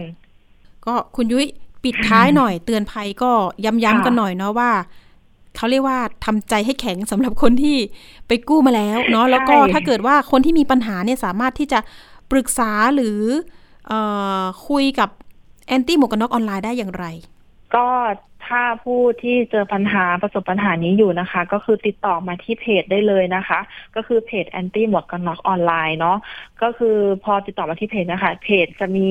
ก็คุณยุ้ยปิดท้ายหน่อยเตือนภัยก็ย้ำๆค่ะกันหน่อยเนาะว่า เขาเรียกว่าทำใจให้แข็งสำหรับคนที่ไปกู้มาแล้วเนาะแล้วก็ถ้าเกิดว่าคนที่มีปัญหาเนี่ยสามารถที่จะปรึกษาหรือเออคุยกับแอนตี้หมวกกันน็อกออนไลน์ได้อย่างไร ก็ถ้าผู้ที่เจอปัญหาประสบปัญหานี้อยู่นะคะ ก็คือติดต่อมาที่เพจได้เลยนะคะ ก็คือเพจแอนตี้หมวกกันน็อกออนไลน์เนาะก็คือพอติดต่อมาที่เพจนะคะ เพจจะมี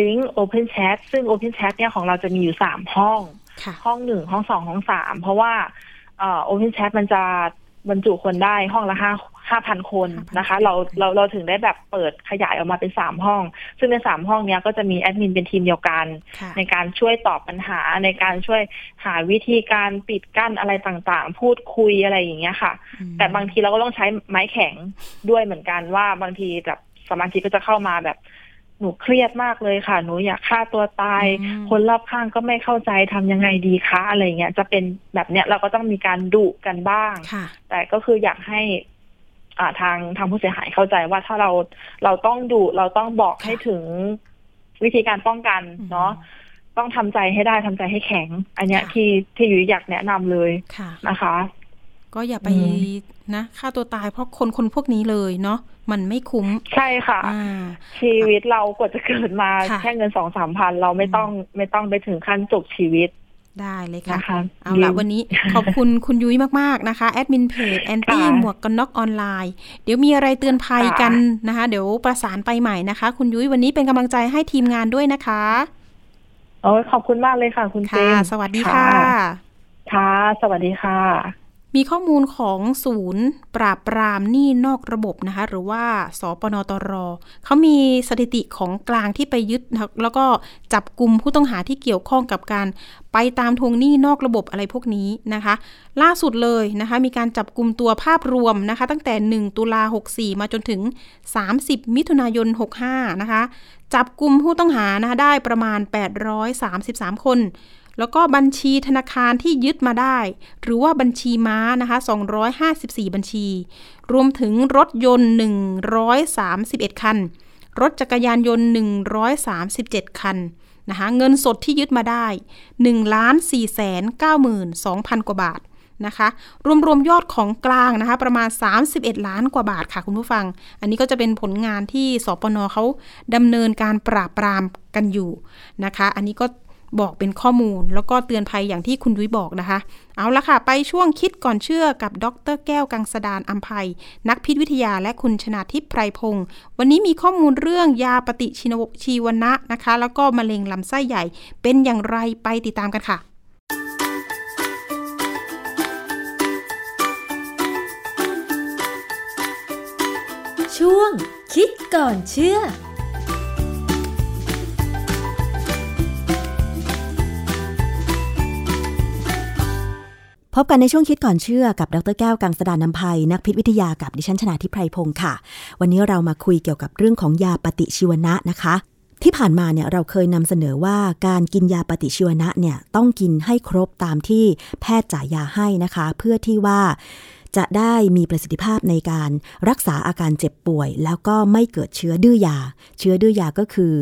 ลิงก์ Open Chat ซึ่ง Open Chat เนี่ยของเราจะมีอยู่สามห้องค่ะ ห้องหนึ่งห้องสองห้องสามเพราะว่าเอ่อ Open Chat มันจะบรรจุคนได้ห้องละห้าห้าพันคนนะคะ5,000เราเราเราถึงได้แบบเปิดขยายออกมาเป็นสามห้อง ซึ่งในสามห้องเนี้ยก็จะมีแอดมินเป็นทีมเดียวกันค่ะในการช่วยตอบปัญหาในการช่วยหาวิธีการปิดกั้นอะไรต่างๆ พูดคุยอะไรอย่างเงี้ยค่ะอืมแต่บางทีเราก็ต้องใช้ไม้แข็งด้วยเหมือนกันว่าบางทีแบบสมาชิกก็จะเข้ามาแบบ หนูเครียดมากเลยค่ะ หนูอยากฆ่าตัวตายอืมคนรอบข้างก็ไม่เข้าใจทำยังไงดีคะอะไรเงี้ยจะเป็นแบบเนี้ยเราก็ต้องมีการดุกันบ้างค่ะแต่ก็คืออยากให้อ่าทางทางผู้เสียหายเข้าใจว่าถ้าเราเราต้องดุเราต้องบอกให้ถึงวิธีการป้องกันอืมเนาะต้องทำใจให้ได้ทำใจให้แข็ง อันเนี้ยค่ะที่ที่ยุ้ยอยากแนะนำเลยค่ะนะคะ ก็อย่าไปอืมนะฆ่าตัวตายเพราะคนคนพวกนี้เลยเนาะมันไม่คุ้ม ใช่ค่ะอ่าชีวิตเรากว่าจะเกิดมาค่ะแค่เงินสองสามพันเราไม่ต้องไม่ต้องไปถึงขั้นจบชีวิตได้เลยค่ะนะคะเอาละวันนี้ขอบคุณคุณยุ้ยมาก ๆ นะคะ แอดมินเพจแอนตี้ค่ะหมวกกันน็อกออนไลน์ เดี๋ยวมีอะไรเตือนภัยค่ะกันนะคะ เดี๋ยวประสานไปใหม่นะคะ คุณยุ้ยวันนี้เป็นกำลังใจให้ทีมงานด้วยนะคะโอ้ยขอบคุณมากเลยค่ะ คุณเจค่ะมส์สวัสดีค่ะ ค่ะ สวัสดีค่ะ มีข้อมูลของศูนย์ปราบปรามหนี้นอกระบบนะคะ หรือว่าสปนตร เขามีสถิติของกลางที่ไปยึด แล้วก็จับกลุ่มผู้ต้องหาที่เกี่ยวข้องกับการไปตามทวงหนี้นอกระบบอะไรพวกนี้นะคะ ล่าสุดเลยนะคะ มีการจับกลุ่มตัวภาพรวมนะคะ ตั้งแต่ 1 ตุลา64 มาจนถึง 30 มิถุนายน 65 นะคะ จับกลุ่มผู้ต้องหานะคะได้ประมาณ 833 คน แล้วก็บัญชีธนาคารที่ยึดมาได้ หรือว่าบัญชีม้านะคะ254 บัญชี รวมถึงรถยนต์ 131 คัน รถจักรยานยนต์ 137 คันนะคะเงินสดที่ยึดมาได้1ล้าน4แสน92,000 กว่าบาทนะคะรวมๆยอดของกลางนะคะประมาณ 31 ล้านกว่าบาทค่ะคุณผู้ฟัง อันนี้ก็จะเป็นผลงานที่สปนเขาดำเนินการปราบปรามกันอยู่นะคะ อันนี้ก็ บอกเป็นข้อมูล แล้วก็เตือนภัยอย่างที่คุณดุ้ยบอกนะคะ เอาละค่ะ ไปช่วงคิดก่อนเชื่อกับดรแก้วกังสดานอัมภัย นักพิษวิทยาและคุณชนาทิพย์ไพรพงศ์วันนี้มีข้อมูลเรื่องยาปฏิชีวชีวนะนะคะ แล้วก็มะเร็งลำไส้ใหญ่เป็นอย่างไรไปติดตามกันค่ะช่วงคิดก่อนเชื่อ พบกันในช่วงคิดก่อนเชื่อกับดรแก้วกังสดานนภัย นักพิษวิทยากับดิฉันชนาทิพไพรพงศ์ค่ะ วันนี้เรามาคุยเกี่ยวกับเรื่องของยาปฏิชีวนะนะคะ ที่ผ่านมาเนี่ยเราเคยนำเสนอว่าการกินยาปฏิชีวนะเนี่ยต้องกินให้ครบตามที่แพทย์จ่ายยาให้นะคะ เพื่อที่ว่าจะได้มีประสิทธิภาพในการรักษาอาการเจ็บป่วย แล้วก็ไม่เกิดเชื้อดื้อยา เชื้อดื้อยาก็คือ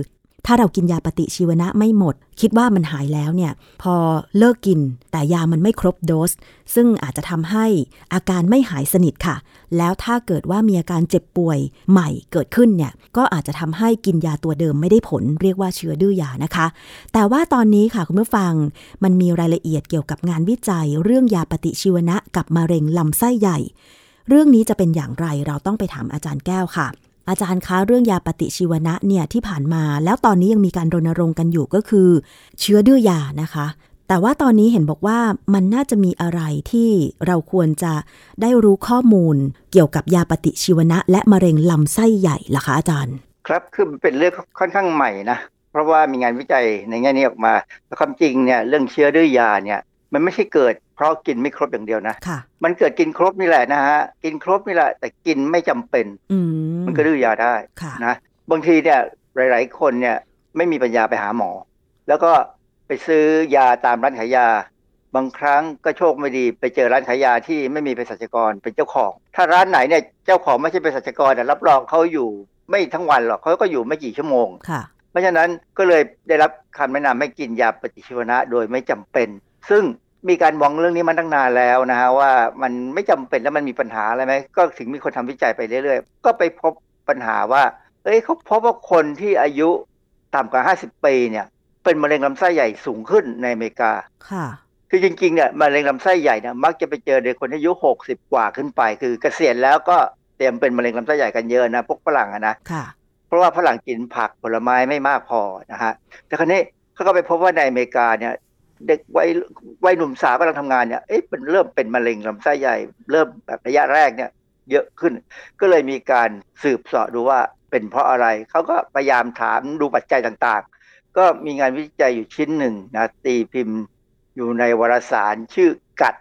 ถ้าเรากินยาปฏิชีวนะไม่หมด คิดว่ามันหายแล้วเนี่ย พอเลิกกิน แต่ยามันไม่ครบโดส ซึ่งอาจจะทำให้อาการไม่หายสนิทค่ะ แล้วถ้าเกิดว่ามีอาการเจ็บป่วยใหม่เกิดขึ้นเนี่ย ก็อาจจะทำให้กินยาตัวเดิมไม่ได้ผล เรียกว่าเชื้อดื้อยานะคะ แต่ว่าตอนนี้ค่ะคุณผู้ฟัง มันมีรายละเอียดเกี่ยวกับงานวิจัย เรื่องยาปฏิชีวนะกับมะเร็งลำไส้ใหญ่ เรื่องนี้จะเป็นอย่างไรเราต้องไปถามอาจารย์แก้วค่ะ อาจารย์คะเรื่องยาปฏิชีวนะเนี่ยที่ผ่านมา แล้วตอนนี้ยังมีการรณรงค์กันอยู่ก็คือ เชื้อดื้อยานะคะ แต่ว่าตอนนี้เห็นบอกว่ามันน่าจะมีอะไรที่เราควรจะได้รู้ข้อมูล เกี่ยวกับยาปฏิชีวนะ และมะเร็งลำไส้ใหญ่ล่ะคะอาจารย์ ครับคือเป็นเรื่องค่อนข้างใหม่นะเพราะว่ามีงานวิจัยในแง่นี้ออกมาแต่ความจริงเนี่ยเรื่องเชื้อดื้อยาเนี่ยมันไม่ใช่เกิด เพราะกินไม่ครบอย่างเดียวนะค่ะมันเกิดกินครบนี่แหละนะฮะกินครบนี่แหละ แต่กินไม่จำเป็นอืมมันก็ดื้อยาได้ค่ะนะบางทีเนี่ยหลาย ๆ คนเนี่ยไม่มีปัญญาไปหาหมอ แล้วก็ไปซื้อยาตามร้านขายยา บางครั้งก็โชคไม่ดี ไปเจอร้านขายยาที่ไม่มีเภสัชกรเป็นเจ้าของ ถ้าร้านไหนเนี่ยเจ้าของไม่ใช่เภสัชกรแต่รับรองเขาอยู่ไม่ทั้งวันหรอกเขาก็อยู่ไม่กี่ชั่วโมงค่ะเพราะฉะนั้นก็เลยได้รับคำแนะนำให้กินยาปฏิชีวนะโดยไม่จำเป็น ซึ่ง มีการมองเรื่องนี้มาตั้งนานแล้วนะฮะว่ามันไม่จำเป็นแล้วมันมีปัญหาอะไรไหมก็ถึงมีคนทำวิจัยไปเรื่อยๆ ก็ไปพบปัญหาว่า เอ้ยเขาพบว่าคนที่อายุต่ำกว่า 50 ปีเนี่ย เป็นมะเร็งลำไส้ใหญ่สูงขึ้นในอเมริกา ค่ะ คือจริงๆเนี่ยมะเร็งลำไส้ใหญ่เนี่ยมักจะไปเจอในคนอายุ 60 กว่าขึ้นไป คือเกษียณแล้วก็เตรียมเป็นมะเร็งลำไส้ใหญ่กันเยอะนะพวกฝรั่งอะนะค่ะเพราะว่าฝรั่งกินผักผลไม้ไม่มากพอนะฮะแต่ครั้นี้เขาก็ไปพบว่าในอเมริกาเนี่ย เด็กวัยวัยหนุ่มสาวกำลังทำงานเนี่ยเอ๊ะมันเริ่มเป็นมะเร็งลำไส้ใหญ่ เริ่มแบบระยะแรกเนี่ย เยอะขึ้น ก็เลยมีการสืบเสาะดูว่าเป็นเพราะอะไร เขาก็พยายามถามดูปัจจัยต่างๆ ก็มีงานวิจัยอยู่ชิ้นหนึ่งนะตีพิมพ์อยู่ในวารสารชื่อกัด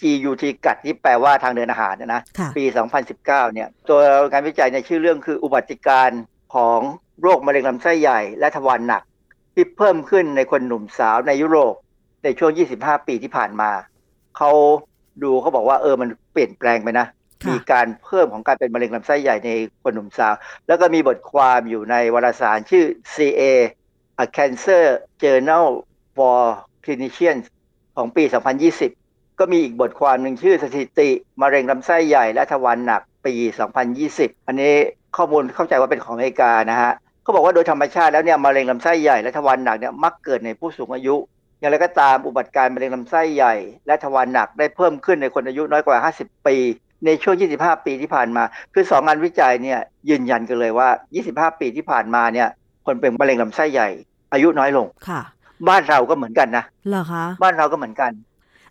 GUT กัดที่แปลว่าทางเดินอาหารนะนะค่ะปี 2019 เนี่ยตัวงานวิจัยในชื่อเรื่องคืออุบัติการณ์ของโรคมะเร็งลำไส้ใหญ่ และทวารหนักที่เพิ่มขึ้นในคนหนุ่มสาวในยุโรป ในช่วง 25 ปีที่ผ่านมาเขาดูเขาบอกว่าเออมันเปลี่ยนแปลงไปนะค่ะมีการเพิ่มของการเป็นมะเร็งลำไส้ใหญ่ในคนหนุ่มสาว แล้วก็มีบทความอยู่ในวารสารชื่อ CA A Cancer Journal for Clinicians ของปี 2020 ก็มีอีกบทความหนึ่งชื่อสถิติมะเร็งลำไส้ใหญ่และทวารหนักปี 2020 อันนี้ข้อมูลเข้าใจว่าเป็นของอเมริกานะฮะเขาบอกว่าโดยธรรมชาติแล้วเนี่ยมะเร็งลำไส้ใหญ่และทวารหนักเนี่ยมักเกิดในผู้สูงอายุ อย่างไรก็ตามอุบัติการณ์มะเร็งลำไส้ใหญ่ และทวารหนักได้เพิ่มขึ้นในคนอายุน้อยกว่า 50 ปี ในช่วง 25 ปีที่ผ่านมา คือสองงานวิจัยเนี่ยยืนยันกันเลยว่า 25 ปีที่ผ่านมาเนี่ยคนเป็นมะเร็งลำไส้ใหญ่ อายุน้อยลงค่ะ บ้านเราก็เหมือนกันนะเหรอคะบ้านเราก็เหมือนกัน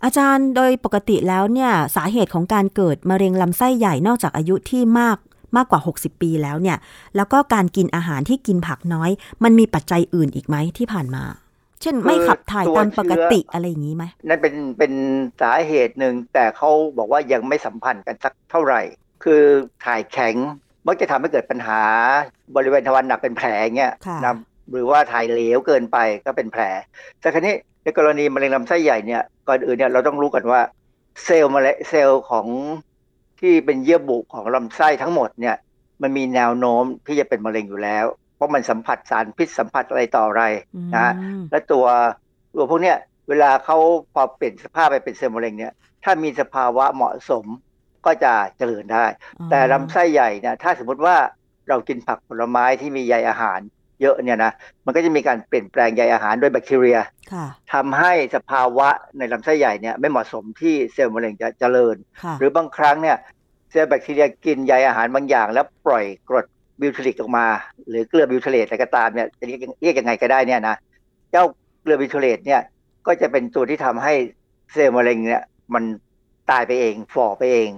อาจารย์โดยปกติแล้วเนี่ยสาเหตุของการเกิดมะเร็งลำไส้ใหญ่นอกจากอายุที่มากมากกว่า 60 ปีแล้วเนี่ย แล้วก็การกินอาหารที่กินผักน้อย มันมีปัจจัยอื่นอีกไหมที่ผ่านมา เช่นไม่ขับถ่ายตัวตามปกติเชื้อออะไรอย่างนี้ไหมนั่นเป็นเป็นสาเหตุหนึ่งแต่เขาบอกว่ายังไม่สัมพันธ์กันสักเท่าไหร่ คือถ่ายแข็งมักจะทำให้เกิดปัญหาบริเวณทวารหนักเป็นแผลเงี้ยค่ะนะหรือว่าถ่ายเหลวเกินไปก็เป็นแผล แต่ครั้นี้ในกรณีมะเร็งลำไส้ใหญ่เนี่ยก่อนอื่นเนี่ยเราต้องรู้กันว่าเซลล์มะเร็งเซลล์ของที่เป็นเยื่อบุของลำไส้ทั้งหมดเนี่ยมันมีแนวโน้มที่จะเป็นมะเร็งอยู่แล้ว เพราะมันสัมผัสสารพิษสัมผัสอะไรต่ออะไรนะอืมและตัวตัวพวกเนี้ยเวลาเขาพอเปลี่ยนสภาพไปเป็นเซลล์มะเร็งเนี่ยถ้ามีสภาวะเหมาะสมก็จะเจริญได้ แต่ลำไส้ใหญ่เนี่ยถ้าสมมติว่าเรากินผักผลไม้ที่มีใยอาหารเยอะเนี่ยนะมันก็จะมีการเปลี่ยนแปลงใยอาหารโดยแบคทีเรียทำให้สภาวะในลำไส้ใหญ่เนี่ยไม่เหมาะสมที่เซลล์มะเร็งจะเจริญ หรือบางครั้งเนี่ยเซลล์แบคทีเรียกินใยอาหารบางอย่าง แล้วปล่อยกรด butyric ออกมา หรือเกลือ butyrate อะไรก็ตามเนี่ยจะเรียกเรียกยังไงก็ได้เนี่ยนะเจ้าเกลือ butyrate เนี่ยก็จะเป็นตัวที่ทำให้เซลล์มะเร็งเนี่ยมันตายไปเองฝ่อไปเอง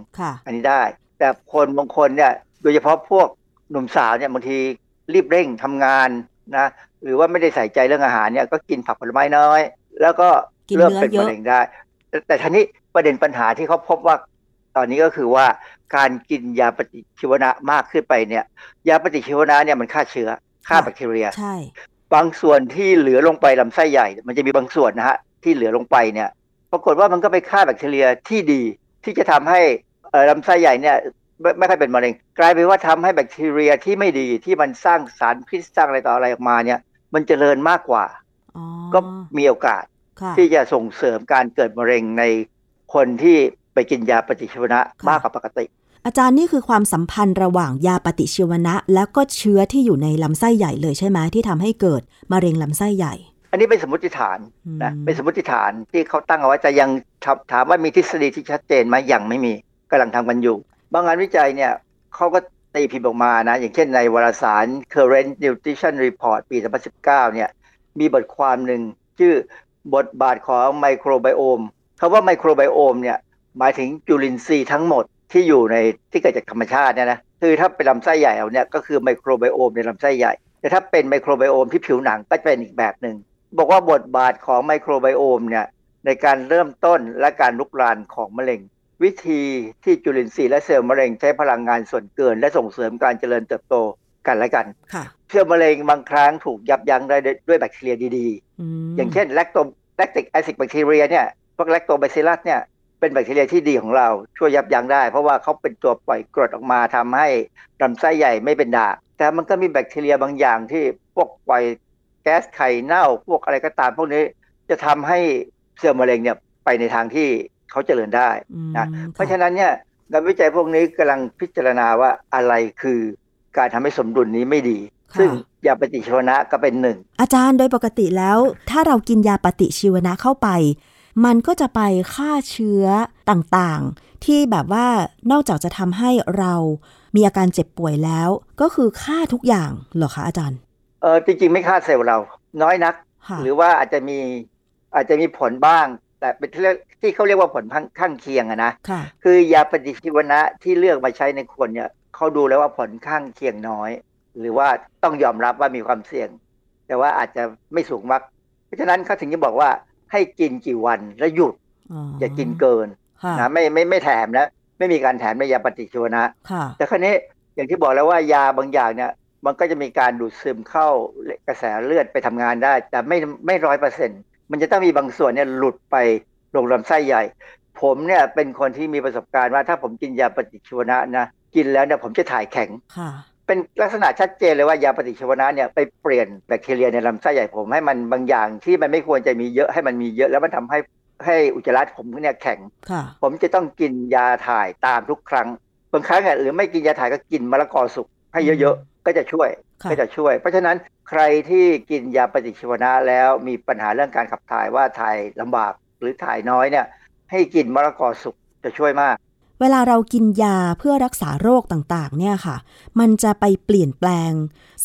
อันนี้ได้ แต่คนบางคนเนี่ยโดยเฉพาะพวกหนุ่มสาวเนี่ยบางทีรีบเร่งทำงานนะหรือว่าไม่ได้ใส่ใจเรื่องอาหารเนี่ยก็กินผักผลไม้น้อย แล้วก็เริ่มเป็นมะเร็งได้ แต่ทีนี้ประเด็นปัญหาที่เขาพบว่าตอนนี้ก็คือว่า การกินยาปฏิชีวนะมากขึ้นไปเนี่ย ยาปฏิชีวนะเนี่ยมันฆ่าเชื้อฆ่าแบคทีเรียใช่ บางส่วนที่เหลือลงไปลำไส้ใหญ่ มันจะมีบางส่วนนะฮะที่เหลือลงไปเนี่ย ปรากฏว่ามันก็ไปฆ่าแบคทีเรียที่ดีที่จะทำให้ลำไส้ใหญ่เนี่ยไม่ค่อยเป็นมะเร็งกลายเป็นว่าทำให้แบคทีเรียที่ไม่ดีที่มันสร้างสารพิษสร้างอะไรต่ออะไรออกมาเนี่ย มันจเจริญมากกว่าก็มีโอกาสที่จะส่งเสริมการเกิดมะเร็งในคนที่ไปกินยาปฏิชีวนะมากกว่าปกติ อาจารย์นี่คือความสัมพันธ์ระหว่างยาปฏิชีวนะ แล้วก็เชื้อที่อยู่ในลำไส้ใหญ่เลยใช่ไหมที่ทำให้เกิดมะเร็งลำไส้ใหญ่ อันนี้เป็นสมมติฐานนะเป็นสมมติฐานที่เขาตั้งเอาไว้แต่ยังถามว่ามีทฤษฎีที่ชัดเจนไหมยังไม่มีกำลังทำกันอยู่ บางงานวิจัยเนี่ยเขาก็ตีพิมพ์ออกมานะ อย่างเช่นในวารสาร Current Nutrition Report ปี 2019 เนี่ย มีบทความหนึ่งชื่อบทบาทของไมโครไบโอมคาว่าไมโครไบโอมเนี่ย หมายถึงจุลินทรีย์ทั้งหมด ที่อยู่ในที่เกิดจากธรรมชาติเนี่ยนะคือถ้าเป็นลำไส้ใหญ่เอาเนี่ยก็คือไมโครไบโอมในลำไส้ใหญ่ แต่ถ้าเป็นไมโครไบโอมที่ผิวหนังก็จะเป็นอีกแบบหนึ่งบอกว่าบทบาทของไมโครไบโอมเนี่ยในการเริ่มต้นและการลุกลานของมะเร็ง วิธีที่จุลินทรีย์และเซลล์มะเร็งใช้พลังงานส่วนเกิน และส่งเสริมการเจริญเติบโตกันและกันเซลล์มะเร็งบางครั้งถูกยับยั้งได้ด้วยแบคทีเรียดีๆ อย่างเช่น lacto lactic acid bacteria เนี่ยพวก Lactobacillus เนี่ย เป็นแบคทีเรียที่ดีของเราช่วยยับยั้งได้ เพราะว่าเขาเป็นตัวปล่อยกรดออกมาทำให้ลำไส้ใหญ่ไม่เป็นด่างแต่มันก็มีแบคทีเรียบางอย่างที่พวกปล่อยแก๊สไข่เน่า พวกอะไรก็ตามพวกนี้จะทำให้เซลล์มะเร็งเนี่ยไปในทางที่เขาเจริญได้นะเพราะฉะนั้นเนี่ยงานวิจัยพวกนี้กำลังพิจารณาว่าอะไรคือการทำให้สมดุลนี้ไม่ดี ซึ่งยาปฏิชีวนะก็เป็นหนึ่งอาจารย์โดยปกติแล้ว ถ้าเรากินยาปฏิชีวนะเข้าไป มันก็จะไปฆ่าเชื้อต่างๆ ที่แบบว่านอกจากจะทำให้เรามีอาการเจ็บป่วยแล้ว ก็คือฆ่าทุกอย่างเหรอคะอาจารย์ เออจริงๆ ไม่ฆ่าเซลล์เรา น้อยนัก หรือว่าอาจจะมีอาจจะมีผลบ้าง แต่เป็นที่เขาเรียกว่าผลข้างเคียงอะนะคือยาปฏิชีวนะที่เลือกมาใช้ในคนเนี่ยเขาดูแล้วว่าผลข้างเคียงน้อย หรือว่าต้องยอมรับว่ามีความเสี่ยง แต่ว่าอาจจะไม่สูงมาก เพราะฉะนั้นเขาถึงจะบอกว่า ให้กินกี่วันแล้วหยุดอย่ากินเกินนะไม่ไม่ไม่แถมนะไม่มีการแถมในยาปฏิชีวนะ แต่ครั้นี้อย่างที่บอกแล้วว่ายาบางอย่างเนี่ยมันก็จะมีการดูดซึมเข้ากระแสเลือดไปทำงานได้ แต่ไม่ไม่ร้อยเปอร์เซ็นต์มันจะต้องมีบางส่วนเนี่ยหลุดไปลงลำไส้ใหญ่ ผมเนี่ยเป็นคนที่มีประสบการณ์ว่าถ้าผมกินยาปฏิชีวนะนะกินแล้วเนี่ยผมจะถ่ายแข็ง เป็นลักษณะชัดเจนเลยว่ายาปฏิชีวนะเนี่ยไปเปลี่ยนแบคทีเรียในลำไส้ใหญ่ผมให้มันบางอย่างที่มันไม่ควรจะมีเยอะให้มันมีเยอะแล้วมันทำให้ให้อุจจาระผมเนี่ยแข็ง ผมจะต้องกินยาถ่ายตามทุกครั้ง บางครั้งหรือไม่กินยาถ่ายก็กินมะละกอสุกให้เยอะๆ ก็จะช่วย ก็จะช่วย เพราะฉะนั้นใครที่กินยาปฏิชีวนะแล้วมีปัญหาเรื่องการขับถ่ายว่าถ่ายลำบากหรือถ่ายน้อยเนี่ยให้กินมะละกอสุกจะช่วยมาก เวลาเรากินยาเพื่อรักษาโรคต่างๆ เนี่ยค่ะ มันจะไปเปลี่ยนแปลง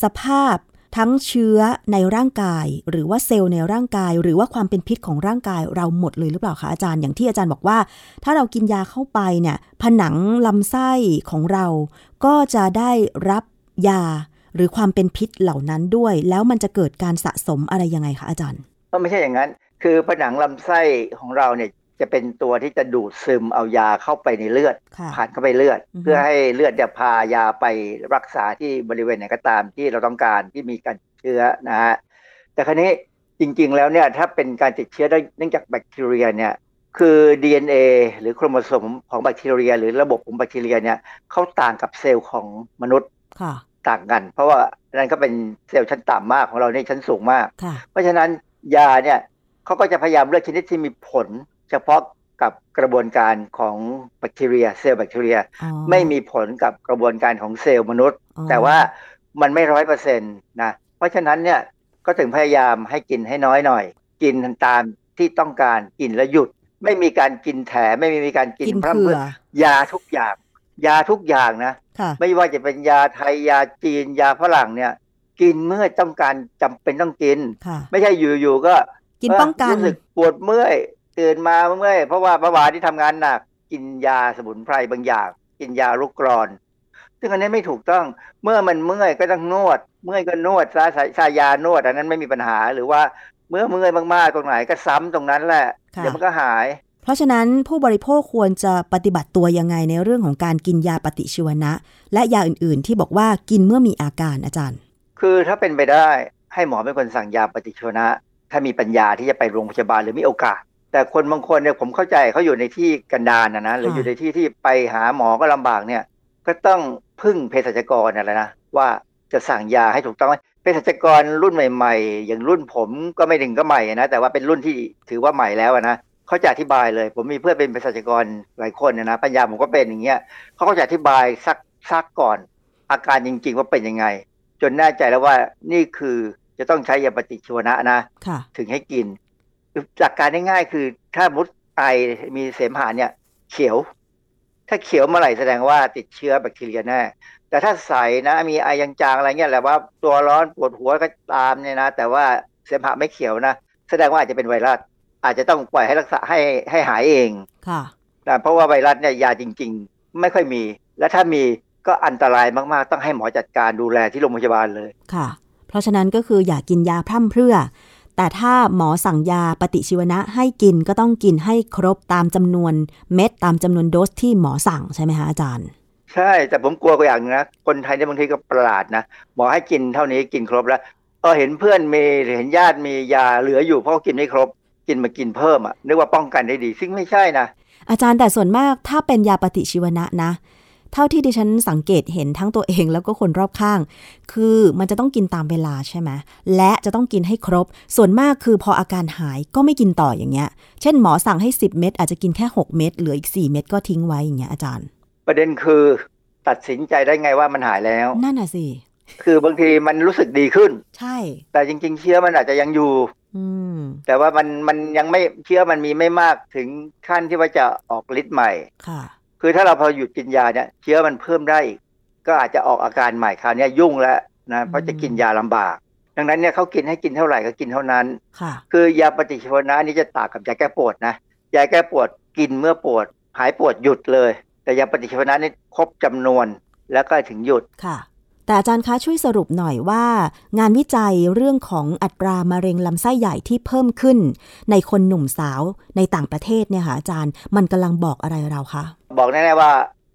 สภาพทั้งเชื้อในร่างกาย หรือว่าเซลล์ในร่างกาย หรือว่าความเป็นพิษของร่างกายเราหมดเลยหรือเปล่าคะอาจารย์อย่างที่อาจารย์บอกว่า ถ้าเรากินยาเข้าไปเนี่ยผนังลำไส้ของเรา ก็จะได้รับยาหรือความเป็นพิษเหล่านั้นด้วย แล้วมันจะเกิดการสะสมอะไรยังไงคะอาจารย์ก็ไม่ใช่อย่างนั้น คือผนังลำไส้ของเราเนี่ย จะเป็นตัวที่จะดูดซึมเอายาเข้าไปในเลือด ผ่านเข้าไปเลือด เพื่อให้เลือดจะพายาไปรักษาที่บริเวณไหนก็ตามที่เราต้องการที่มีการเชื้อนะฮะแต่ครั้นี้จริงๆแล้วเนี่ยถ้าเป็นการติดเชื้อเนื่องจากแบคทีเรียเนี่ยคือ DNA หรือโครโมโซมของแบคทีเรีย หรือระบบของแบคทีเรียเนี่ยเขาต่างกับเซลล์ของมนุษย์ต่างกัน เพราะว่านั่นก็เป็นเซลล์ชั้นต่ำมากของเราในชั้นสูงมาก เพราะฉะนั้นยาเนี่ยเขาก็จะพยายามเลือกชนิดที่มีผลเฉพาะกับกระบวนการของแบคทีเรีย เซลล์แบคทีเรียอ๋อไม่มีผลกับกระบวนการของเซลล์มนุษย์อ๋อแต่ว่ามันไม่ร้อยเปอร์เซ็นต์นะเพราะฉะนั้นเนี่ยก็ถึงพยายามให้กินให้น้อยหน่อย กินตามที่ต้องการกินแล้วหยุด ไม่มีการกินแถมไม่มีการกินกินพร่ำเผื่เพรื่ออยาทุกอย่าง ยาทุกอย่างนะค่ะไม่ว่าจะเป็นยาไทยยาจีนยาฝรั่งเนี่ย กินเมื่อต้องการจำเป็นต้องกินค่ะไม่ใช่อยู่ๆก็กินป้องกันเรู้สึกปวดเมื่อย ตื่นมาเมื่อยเพราะว่าเมื่อวานที่ทำงานหนักกินยาสมุนไพรบางอย่าง กินยาลุกกรอน ซึ่งอันนี้ไม่ถูกต้องเมื่อมันเมื่อยก็ต้องนวด เมื่อยก็นวดซะใช้ใช้ยานวด อันนั้นไม่มีปัญหาหรือว่าเมื่อเมื่อยมากๆตรงไหนก็ซ้ำตรงนั้นแหละค่ะเดี๋ยวมันก็หาย เพราะฉะนั้นผู้บริโภคควรจะปฏิบัติตัวยังไงในเรื่องของการกินยาปฏิชีวนะ และยาอื่นๆ ที่บอกว่ากินเมื่อมีอาการอาจารย์ คือถ้าเป็นไปได้ให้หมอเป็นคนสั่งยาปฏิชีวนะ ถ้ามีปัญญาที่จะไปโรงพยาบาลหรือมีโอกาส แต่คนบางคนเนี่ยผมเข้าใจเขาอยู่ในที่กันดารนะนะหรือค่ะอยู่ในที่ที่ไปหาหมอก็ลำบากเนี่ย ก็ต้องพึ่งเภสัชกรนั่นแหละนะว่าจะสั่งยาให้ถูกต้องไหมเภสัชกรรุ่นใหม่ ๆ อย่างรุ่นผมก็ไม่ถึงก็ใหม่นะแต่ว่าเป็นรุ่นที่ถือว่าใหม่แล้วอะนะเขาจะอธิบายเลย ผมมีเพื่อนเป็นเภสัชกรหลายคนนะนะปัญญาผมก็เป็นอย่างเงี้ยเขาก็จะอธิบายซักซักก่อน อาการจริง ๆ ว่าเป็นยังไง จนแน่ใจแล้วว่านี่คือจะต้องใช้ยาปฏิชีวนะนะค่ะถึงให้กิน หลักการง่ายๆคือถ้ามุดไอมีเสมหะเนี่ย เขียว ถ้าเขียวเมื่อไหร่แสดงว่าติดเชื้อแบคทีเรียแน่แต่ถ้าใสนะมีไอยังจางอะไรเงี้ยแหละว่าตัวร้อนปวดหัวก็ตามเนี่ยนะแต่ว่าเสมหะไม่เขียวนะแสดงว่าอาจจะเป็นไวรัสอาจจะต้องปล่อยให้รักษาให้ให้หายเองค่ะนะเพราะว่าไวรัสเนี่ยยาจริง ๆ ไม่ค่อยมี และถ้ามีก็อันตรายมากๆ ต้องให้หมอจัดการดูแลที่โรงพยาบาลเลยค่ะ เพราะฉะนั้นก็คืออย่ากินยาพร่ำเพรื่อ แต่ถ้าหมอสั่งยาปฏิชีวนะให้กินก็ต้องกินให้ครบตามจำนวนเม็ดตามจำนวนโดสที่หมอสั่งใช่ไหมคะอาจารย์ ใช่ แต่ผมกลัวก็อย่างนึงนะ คนไทยเนี่ยบางทีก็ประหลาดนะ หมอให้กินเท่านี้กินครบแล้วเออเห็นเพื่อนมีเห็นญาติมียาเหลืออยู่เพราะเขากินไม่ครบกินมากินเพิ่มอะนึกว่าป้องกันได้ดี ซึ่งไม่ใช่นะอาจารย์แต่ส่วนมากถ้าเป็นยาปฏิชีวนะนะ เท่าที่ดิฉันสังเกตเห็นทั้งตัวเองแล้วก็คนรอบข้าง คือมันจะต้องกินตามเวลาใช่ไหมและจะต้องกินให้ครบ ส่วนมากคือพออาการหายก็ไม่กินต่ออย่างเงี้ย เช่นหมอสั่งให้ 10 เม็ดอาจจะกินแค่ 6 เม็ดเหลืออีก 4 เม็ดก็ทิ้งไว้อย่างเงี้ยอาจารย์ ประเด็นคือตัดสินใจได้ไงว่ามันหายแล้วนั่นน่ะสิคือบางทีมันรู้สึกดีขึ้น ใช่ แต่จริง ๆ เชื้อมันอาจจะยังอยู่อืมแต่ว่ามันมันยังไม่เชื้อมันมีไม่มากถึงขั้นที่ว่าจะออกฤทธิ์ใหม่ค่ะ คือถ้าเราพอหยุดกินยาเนี่ยเชื้อมันเพิ่มได้อีกก็อาจจะออกอาการใหม่คราวเนี้ยยุ่งแล้วนะเพราะจะกินยาลำบาก ดังนั้นเนี่ยเขากินให้กินเท่าไหร่ก็กินเท่านั้นค่ะคือยาปฏิชีวนะนี่จะต่างกับยาแก้ปวดนะยาแก้ปวดกินเมื่อปวด หายปวดหยุดเลย แต่ยาปฏิชีวนะนี่ครบจำนวนแล้วก็ถึงหยุดค่ะ แต่อาจารย์คะช่วยสรุปหน่อยว่า งานวิจัยเรื่องของอัตรามะเร็งลำไส้ใหญ่ที่เพิ่มขึ้น ในคนหนุ่มสาวในต่างประเทศเนี่ยค่ะอาจารย์มันกำลังบอกอะไรเราคะบอกแน่ๆว่า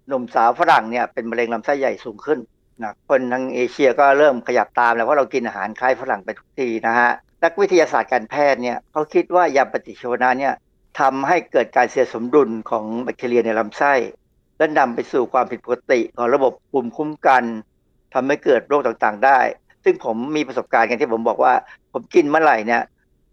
หนุ่มสาวฝรั่งเนี่ยเป็นมะเร็งลำไส้ใหญ่สูงขึ้นนะคนทางเอเชียก็เริ่มขยับตามแล้วเพราะเรากินอาหารคล้ายฝรั่งไปทุกทีนะฮะนักวิทยาศาสตร์การแพทย์เนี่ยเขาคิดว่ายาปฏิชีวนะเนี่ยทำให้เกิดการเสียสมดุลของแบคทีเรียในลำไส้และนำไปสู่ความผิดปกติของระบบภูมิคุ้มกัน ทำให้เกิดโรคต่างๆได้ ซึ่งผมมีประสบการณ์กันที่ผมบอกว่า ผมกินเมื่อไหร่เนี่ย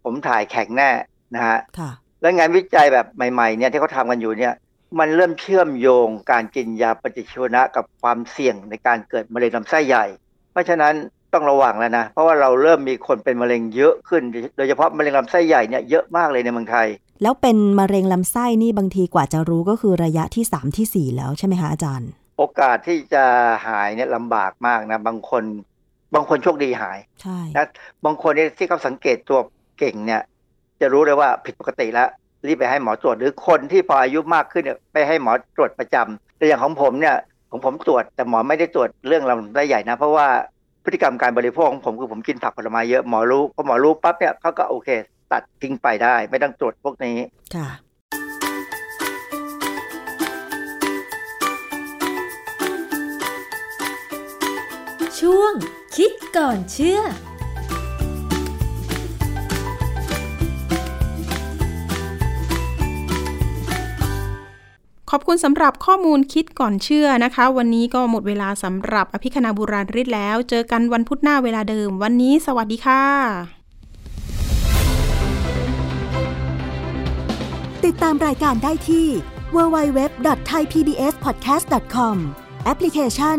ผมถ่ายแข็งแน่นะฮะค่ะและงานวิจัยแบบใหม่ๆเนี่ยที่เขาทำกันอยู่เนี่ย มันเริ่มเชื่อมโยงการกินยาปฏิชีวนะกับความเสี่ยงในการเกิดมะเร็งลำไส้ใหญ่ เพราะฉะนั้นต้องระวังแล้วนะ เพราะว่าเราเริ่มมีคนเป็นมะเร็งเยอะขึ้น โดยเฉพาะมะเร็งลำไส้ใหญ่เนี่ยเยอะมากเลยในเมืองไทย แล้วเป็นมะเร็งลำไส้นี่บางทีกว่าจะรู้ก็คือระยะที่3ทีสี่4แล้วใช่ไหมคะอาจารย์ โอกาสที่จะหายเนี่ยลำบากมากนะบางคน บางคนโชคดีหายใช่นะบางคนเนี่ยที่เขาสังเกตตัวเก่งเนี่ย จะรู้เลยว่าผิดปกติแล้วรีบไปให้หมอตรวจหรือคนที่พออายุมากขึ้นเนี่ยไปให้หมอตรวจประจำแต่อย่างของผมเนี่ยของผมตรวจแต่หมอไม่ได้ตรวจเรื่องลำไส้ใหญ่นะ เพราะว่าพฤติกรรมการบริโภคของผมคือผมกินผักผลไม้เยอะหมอรู้พอหมอรู้ปั๊บเนี่ยเขาก็โอเค ตัดทิ้งไปได้ ไม่ต้องตรวจพวกนี้ค่ะ ช่วง คิดก่อนเชื่อขอบคุณสำหรับข้อมูลคิดก่อนเชื่อนะคะ วันนี้ก็หมดเวลาสำหรับอภิคณาบุราริศแล้ว เจอกันวันพุธหน้าเวลาเดิม วันนี้สวัสดีค่ะ ติดตามรายการได้ที่ www.thaipbspodcast.com แอปพลิเคชัน